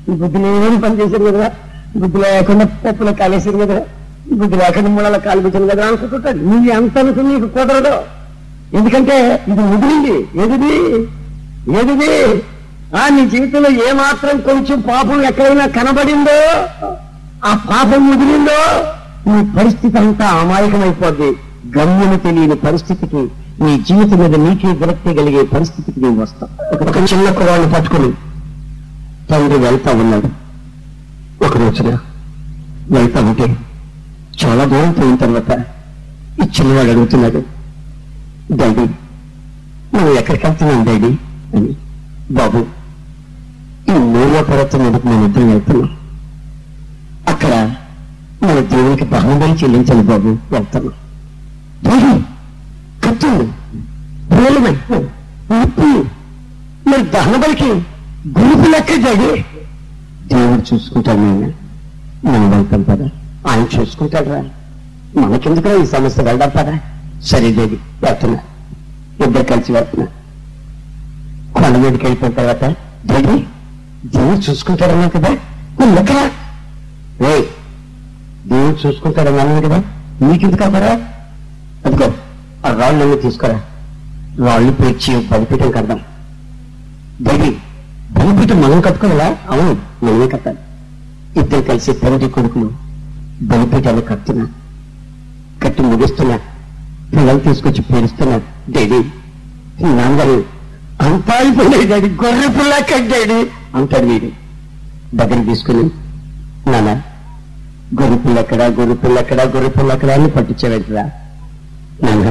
బుద్ధి లేని పని చేశారు కదా. బుద్ధి లేకుండా పప్పులో కాలేశారు కదా. బుద్ధి లేకుండా మూడల కాలిపించారు కదా అనుకుంటుంటారు. నువ్వు ఎంత అనుకుని నీకు కుదరదు. ఎందుకంటే ఇది ముదిరింది. ఏదిది? ఏదిది? ఆ నీ జీవితంలో ఏ మాత్రం కొంచెం పాపం ఎక్కడైనా కనబడిందో ఆ పాపం ముదిరిందో నీ పరిస్థితి అంతా అమాయకమైపోద్ది. గమ్యము తెలియని పరిస్థితికి నీ జీవితం మీద నీకే విరక్తి కలిగే పరిస్థితికి నేను వస్తాను ఒక- చిన్న కురాన్ని పట్టుకుని తండ్రి వెళ్తా ఉన్నాడు. ఒక రోజున వెళ్తా ఉంటే చాలా దూరం పోయిన తర్వాత ఈ చిన్నవాడు అడుగుతున్నాడు డాడీ నువ్వు ఎక్కడికి వెళ్తున్నాను డాడీ? అని. బాబు ఈ మూల పర్వతం ఎందుకు నేను ఇద్దరం వెళ్తున్నాను అక్కడ మన దేవునికి బహుమతి చెల్లించాలి బాబు. వెళ్తాను. డాడీ కత్తులు ఉప్పు. మరి దహనబలికి గురుపు లెక్క డాడీ దేవుడు చూసుకుంటాడు నేను మనం వెళ్తాం పదా. ఆయన చూసుకుంటాడు రా. మనకెందుకు ఈ సమస్య? వెళ్దాం పదా. సరే దేవి వెళ్తున్నా. ఇద్దరు కలిసి వెళ్తున్నా. కొండ మీదకి వెళ్ళిపోయిన తర్వాత దేవి దేవుడు చూసుకుంటాడన్నా కదా. నువ్వు లెక్కరా? రే దేవుడు చూసుకుంటాడన్నాను కదా? నీకెందుకు కాపరా అదిగో ఆ రాళ్ళన్నీ తీసుకురా. రాళ్ళు పేర్చి బలిపీఠం కడదాం. దేవి బలిపీఠం మనం కట్టుకోవాలా? అవును మనమే కట్టాలి. ఇద్దరు కలిసి తండ్రి కొడుకులు బలిపీఠాలు కడుతున్నా. కట్టి ముగిస్తున్నా. పిల్లలు తీసుకొచ్చి పేరుస్తున్నా. డాడీ నాన్నగారు అంతా అయిపోయినాయి గొర్రె పిల్ల కట్టాడు. అంటాడు వీడు. దగ్గర తీసుకుని నాన్న గొర్రె పిల్లెక్కడా గొర్రె పిల్లెక్కడా గొర్రె పిల్లెక్కడా అని పట్టించేవేంటరా నాన్న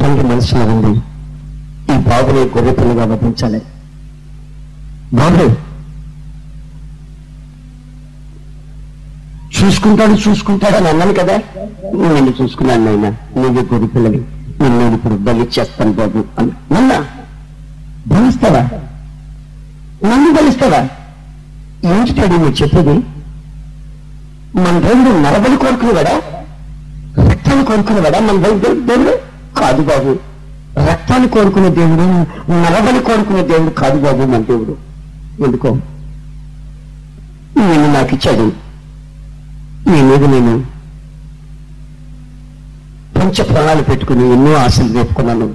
తండ్రి మనసులో ఉంది ఈ బాబుని గొర్రె పిల్లగా వధించాలి. బాబు! చూసుకుంటాడు చూసుకుంటాడు అని అన్నాను కదా. నన్ను చూసుకున్నాను నాయన. నువ్వే గొర్రె పిల్లని నిన్ను నేను ఇప్పుడు బలిచ్చేస్తాను బాబు అని నన్న! బలిస్తావా? నన్ను బలిస్తావా? ఏంటి నువ్వు చెప్పేది? మన దేవుడు నరబలి కోరుకునేవాడా రక్తాన్ని కోరుకునేవాడా మన దేవుడు దేవుడు? కాదు బాబు. రక్తాన్ని కోరుకునే దేవుడు నరబలి కోరుకునే దేవుడు కాదు బాబు మన దేవుడు. ఎందుకో? నేను నాకు ఇచ్చాడు. నీ మీద నేను పంచ ప్రాణాలు పెట్టుకుని ఎన్నో ఆశలు రేపుకున్నాను.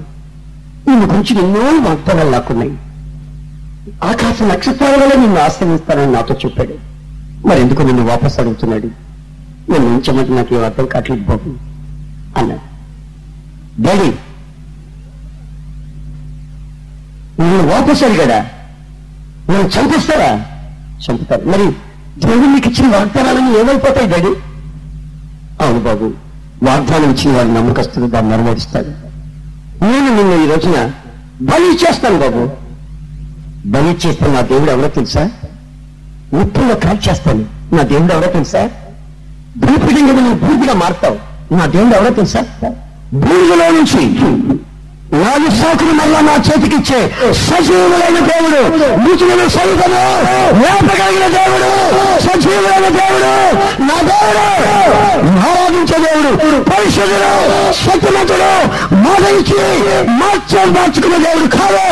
నిన్ను గురించి ఎన్నో వాగ్దానాలు నాకున్నాయి. ఆకాశ నక్షత్రాలలో నిన్ను ఆశ్రయిస్తానని నాతో చెప్పాడు. మరి ఎందుకు నన్ను వాపస్ అడుగుతున్నాడు? నేను ఉంచమంటే నాకు ఏం అర్థం కావట్లేదు బాబు అన్నాడు. డాడీ నన్ను వాపస్ అడిగాడా? నన్ను చంపిస్తారా? చంపుతారు. మరి దేవుడు నీకు ఇచ్చిన వాగ్దానాలను ఏమైపోతాయి డాడీ? అవును బాబు వాగ్దానం ఇచ్చిన వాడు నమ్మకస్తులు దాన్ని నెరవేరుస్తాడు నేను నిన్ను ఈ రోజున బలి చేస్తాను బాబు. బలి చేస్తే నా దేవుడు ఎవరో తెలుసా? ఉప్పులో కాల్చేస్తాను నా దేవుడు ఎవరో తెలుసా? భూపిడి నువ్వు భూమిగా మారుతావు. నా దేవుడు ఎవరో తెలుసా? భూమిలో నుంచి నాలుగు సాకులు మళ్ళా నా చేతికిచ్చే సజీవులైన దేవుడు మృతులను సైతము వేపగలిగిన దేవుడు సజీవులైన దేవుడు నా దేవుడు ఆరాధించే దేవుడు పరిశుద్ధుడు శక్తిమంతుడు మోదరించి మార్చాలు మార్చుకునే దేవుడు కాదు.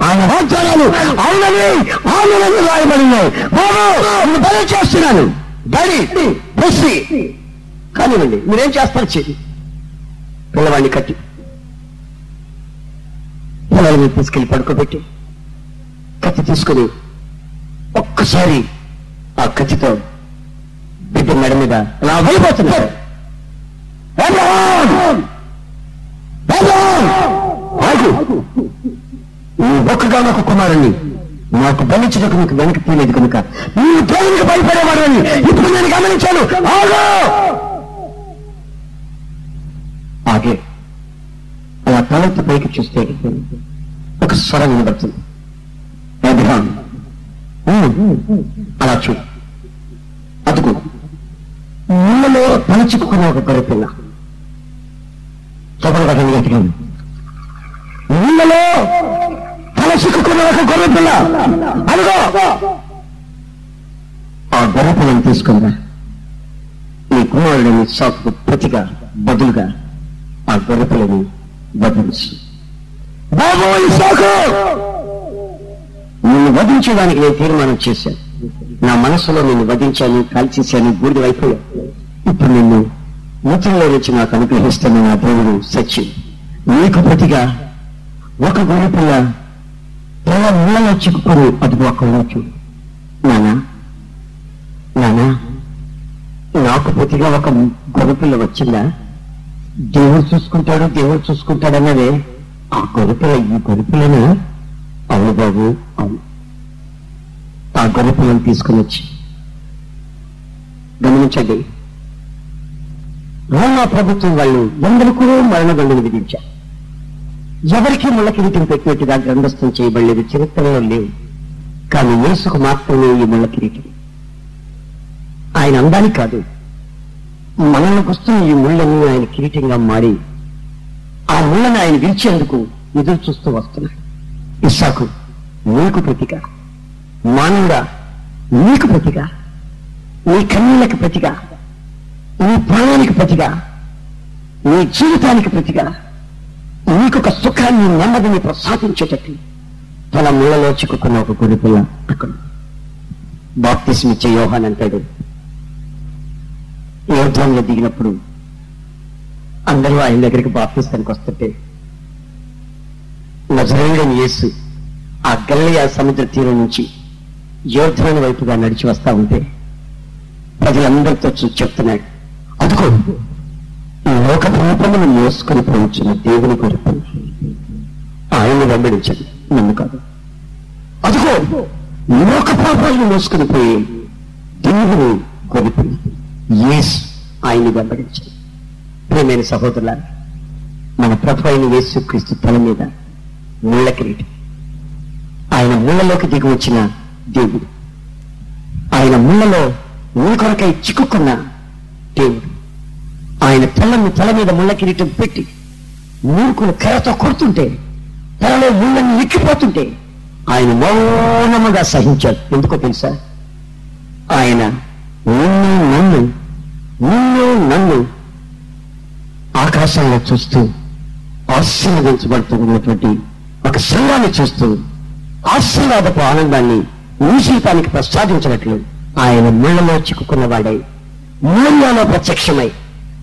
ఆయన వాగ్దానాలు అవునని అవునని రాయబడినాయి. బాబు నేను బలి చేస్తున్నాను. బలి బస్సి కానివ్వండి మీరేం చేస్తారు? చేయండి పిల్లవాడిని కట్టి. పిల్లల్ని తీసుకెళ్ళి పడుకోబెట్టి కత్తి తీసుకుని ఒక్కసారి ఆ కత్తితో బిడ్డ మెడ మీద అలా వెళ్ళిపోతున్నాడు ఆగు! నీ ఒక్కగానొక్క కుమారుణ్ణి నాకు బలించడానికి మీకు వెనక్కి తీయలేదు కనుక నీవు దేవునికి భయపడేవాడని ఇప్పుడు నేను గమనించాను. ఆగు! ఆగే అలా తలెత్తి పైకి చూస్తే ఒక స్వరం వినబడుతుంది. అబ్రహాం అలా చూడు. అదుగు నీళ్ళలో పలుచుకున్న ఒక గొర్రెపిల్ల చదవడం ఎదిగాను నీళ్ళలో ముళ్ళలో తలచిక్కున్న ఒక గొర్రెపిల్ల అడుగో ఆ గొర్రెపిల్లని తీసుకుందా నీ కుమారుడిని సాకుకు ప్రతిగా బదులుగా ఆ గొర్రెపిల్లని వధించు. బాబు ఇసాకు నిన్ను వధించడానికి నేను తీర్మానం చేశాను. నా మనసులో నిన్ను వధించాను కాల్చేశాను బూడిద అయిపోయా ఇప్పుడు నిన్ను మూత్రంలో నుంచి నాకు అనుగ్రహిస్తున్న నా దేవుడు సత్యం నీకు ప్రతిగా ఒక గొర్రెపిల్ల తెల్ల ముళ్ళలో చిక్కుకొని అదుపు చూడు నానా నానా నాకు ప్రతిగా ఒక గొర్రెపిల్ల వచ్చిందా? దేవుడు చూసుకుంటాడు దేవుడు చూసుకుంటాడు అన్నదే. ఆ గొర్రెపిల్ల ఈ గొర్రెపిల్లను? అవును బాబు అవును. ఆ గొర్రెపిల్లను తీసుకుని వచ్చి గమనించండి. రోమా ప్రభుత్వం వాళ్ళు ఎందరికూ మరణదండలు విధించారు. ఎవరికి ముళ్ళకిరీటం పెట్టినట్టుగా గ్రంథస్థం చేయబడలేదు చరిత్రలో లేవు. కానీ యేసుకు మాత్రమే ఈ ముళ్ళకిరీటం ఆయన అందానికి కాదు మనల్ని వస్తున్న ఈ ముళ్ళని ఆయన కిరీటంగా మారి ఆ ముళ్ళని ఆయన విరిచేందుకు ఎదురు చూస్తూ వస్తున్నాడు. ఇస్సాకు నీకు ప్రతిగా మానవుడా నీకు ప్రతిగా నీ కన్నీళ్ళకి ప్రతిగా నీ ప్రాణానికి ప్రతిగా నీ జీవితానికి ప్రతిగా నీకొక సుఖాన్ని నెమ్మదిని ప్రసాదించేటట్టు తన ముళ్ళలో చిక్కుకున్న ఒక గురిపిల్ల అక్కడ. బాప్తిస్మిచ్చే యోహాన్ అంటాడు. యోధంలో దిగినప్పుడు అందరూ ఆయన దగ్గరికి బాప్తిస్తానికి వస్తుంటే నజరేయుడని యేసు ఆ గల్లయ సముద్ర తీరం నుంచి యోధాని వైపుగా నడిచి వస్తా ఉంటే ప్రజలందరితో చూసి చెప్తున్నాడు అదుకో లోక రూపమును మోసుకొని పోవచ్చిన దేవుని కొరకు ఆయన్ని వెంబడించండి. నన్ను కాదు. అదిగో లోక పాపాలను మోసుకొని పోయి దేవుని కొరకు యేసు ఆయన్ని వెంబడించండి. ప్రేమైన సహోదరుల మన ప్రభు అయిన యేసు క్రీస్తు తల మీద ముళ్ళ కిరీటం. ఆయన ముళ్ళలోకి దిగి వచ్చిన దేవుడు. ఆయన ముళ్ళలో నీ కొరకై చిక్కుకున్న దేవుడు. ఆయన తెల్లని తల మీద ముళ్ళ కిరీటం పెట్టి మూర్ఖులు కర్రతో కొడుతుంటే తలలో ముళ్ళని ఎక్కిపోతుంటే ఆయన మౌనముగా సహించాడు. ఎందుకో తెలుసా? ఆయన నిన్ను నన్ను నిన్ను నన్ను ఆకాశంలో చూస్తూ ఆశీర్వదించబడుతున్నటువంటి ఒక సంఘాన్ని చూస్తూ ఆశీర్వాదపు ఆనందాన్ని నీ జీవితానికి ప్రసాదించినట్లు ఆయన ముళ్ళలో చిక్కుకున్నవాడై మూల్యాలో ప్రత్యక్షమై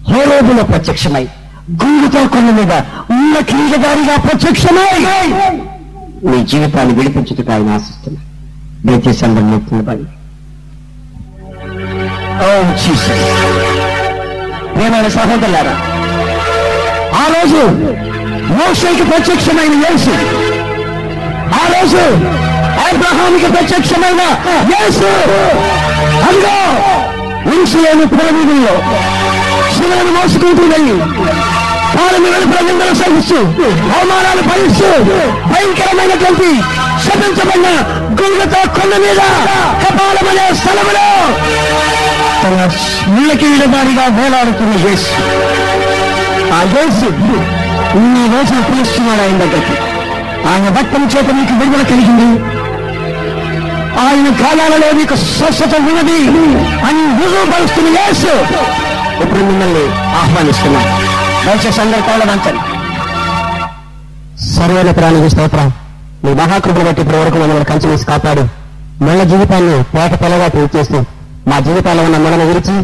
హేరోబులో ప్రత్యక్షమై గుండుతో కొండ మీద ఉన్న క్రీడదారిగా ప్రత్యక్షమై మీ జీవితాన్ని విడిపించుటకు ఆయన ఆశిస్తున్నా దయచేసి అందరం నిలబడి ప్రేమైన సహోదరులారా ఆ రోజు మోషేకి ప్రత్యక్షమైన యేసు ఆ రోజు అబ్రహానికి ప్రత్యక్షమైన యేసు. అందులో ఇంసులోని పురవీధుల్లో శిలను మోసుకుంటూ వెళ్ళి కాలను వెలుపల నిందలు సహిస్తూ అవమానాలు భరిస్తూ భయంకరమైనటువంటి శపించబడిన గుండెతో కొండ మీద కపాలమనే స్థలములో తన ముళ్ళకి దారిగా వేలాడుతున్న యేసు. ఆ యేసు ఈ రోజున పిలుస్తున్నాడు ఆయన దగ్గరికి. ఆయన భక్తం చేత మీకు విడుదల కలిగింది. ఆయన కాలాలలో మీకు స్వస్థత ఉన్నది. అని రుజువుపరుస్తున్న యేసు ఇప్పుడు మిమ్మల్ని ఆహ్వానిస్తున్నాను దయచేసి అందరూ తోలవంచండి సర్వైన ప్రాణికి స్తోత్రం. మీ మహాకృపను బట్టి ఇప్పటి వరకు మమ్మల్ని కంచి వేసి కాపాడు. మళ్ళ జీవితాన్ని పేట పిల్లగా చేస్తూ మా జీవితాల్లో ఉన్న మనను విరిచి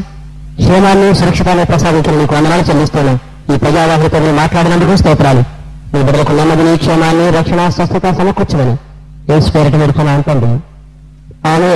క్షేమాన్ని సురక్షితాన్ని ప్రసాదించిన నీకు వందనాలు చెల్లిస్తాను ఈ ప్రజావాహితో మాట్లాడినందుకు స్తోత్రాలు. మీ బిడ్డలకు నెమ్మదిని క్షేమాన్ని రక్షణ స్వస్థత సమకూర్చమని. ఏం స్పేరట పెడుతున్నా తండ్రి. ఆమె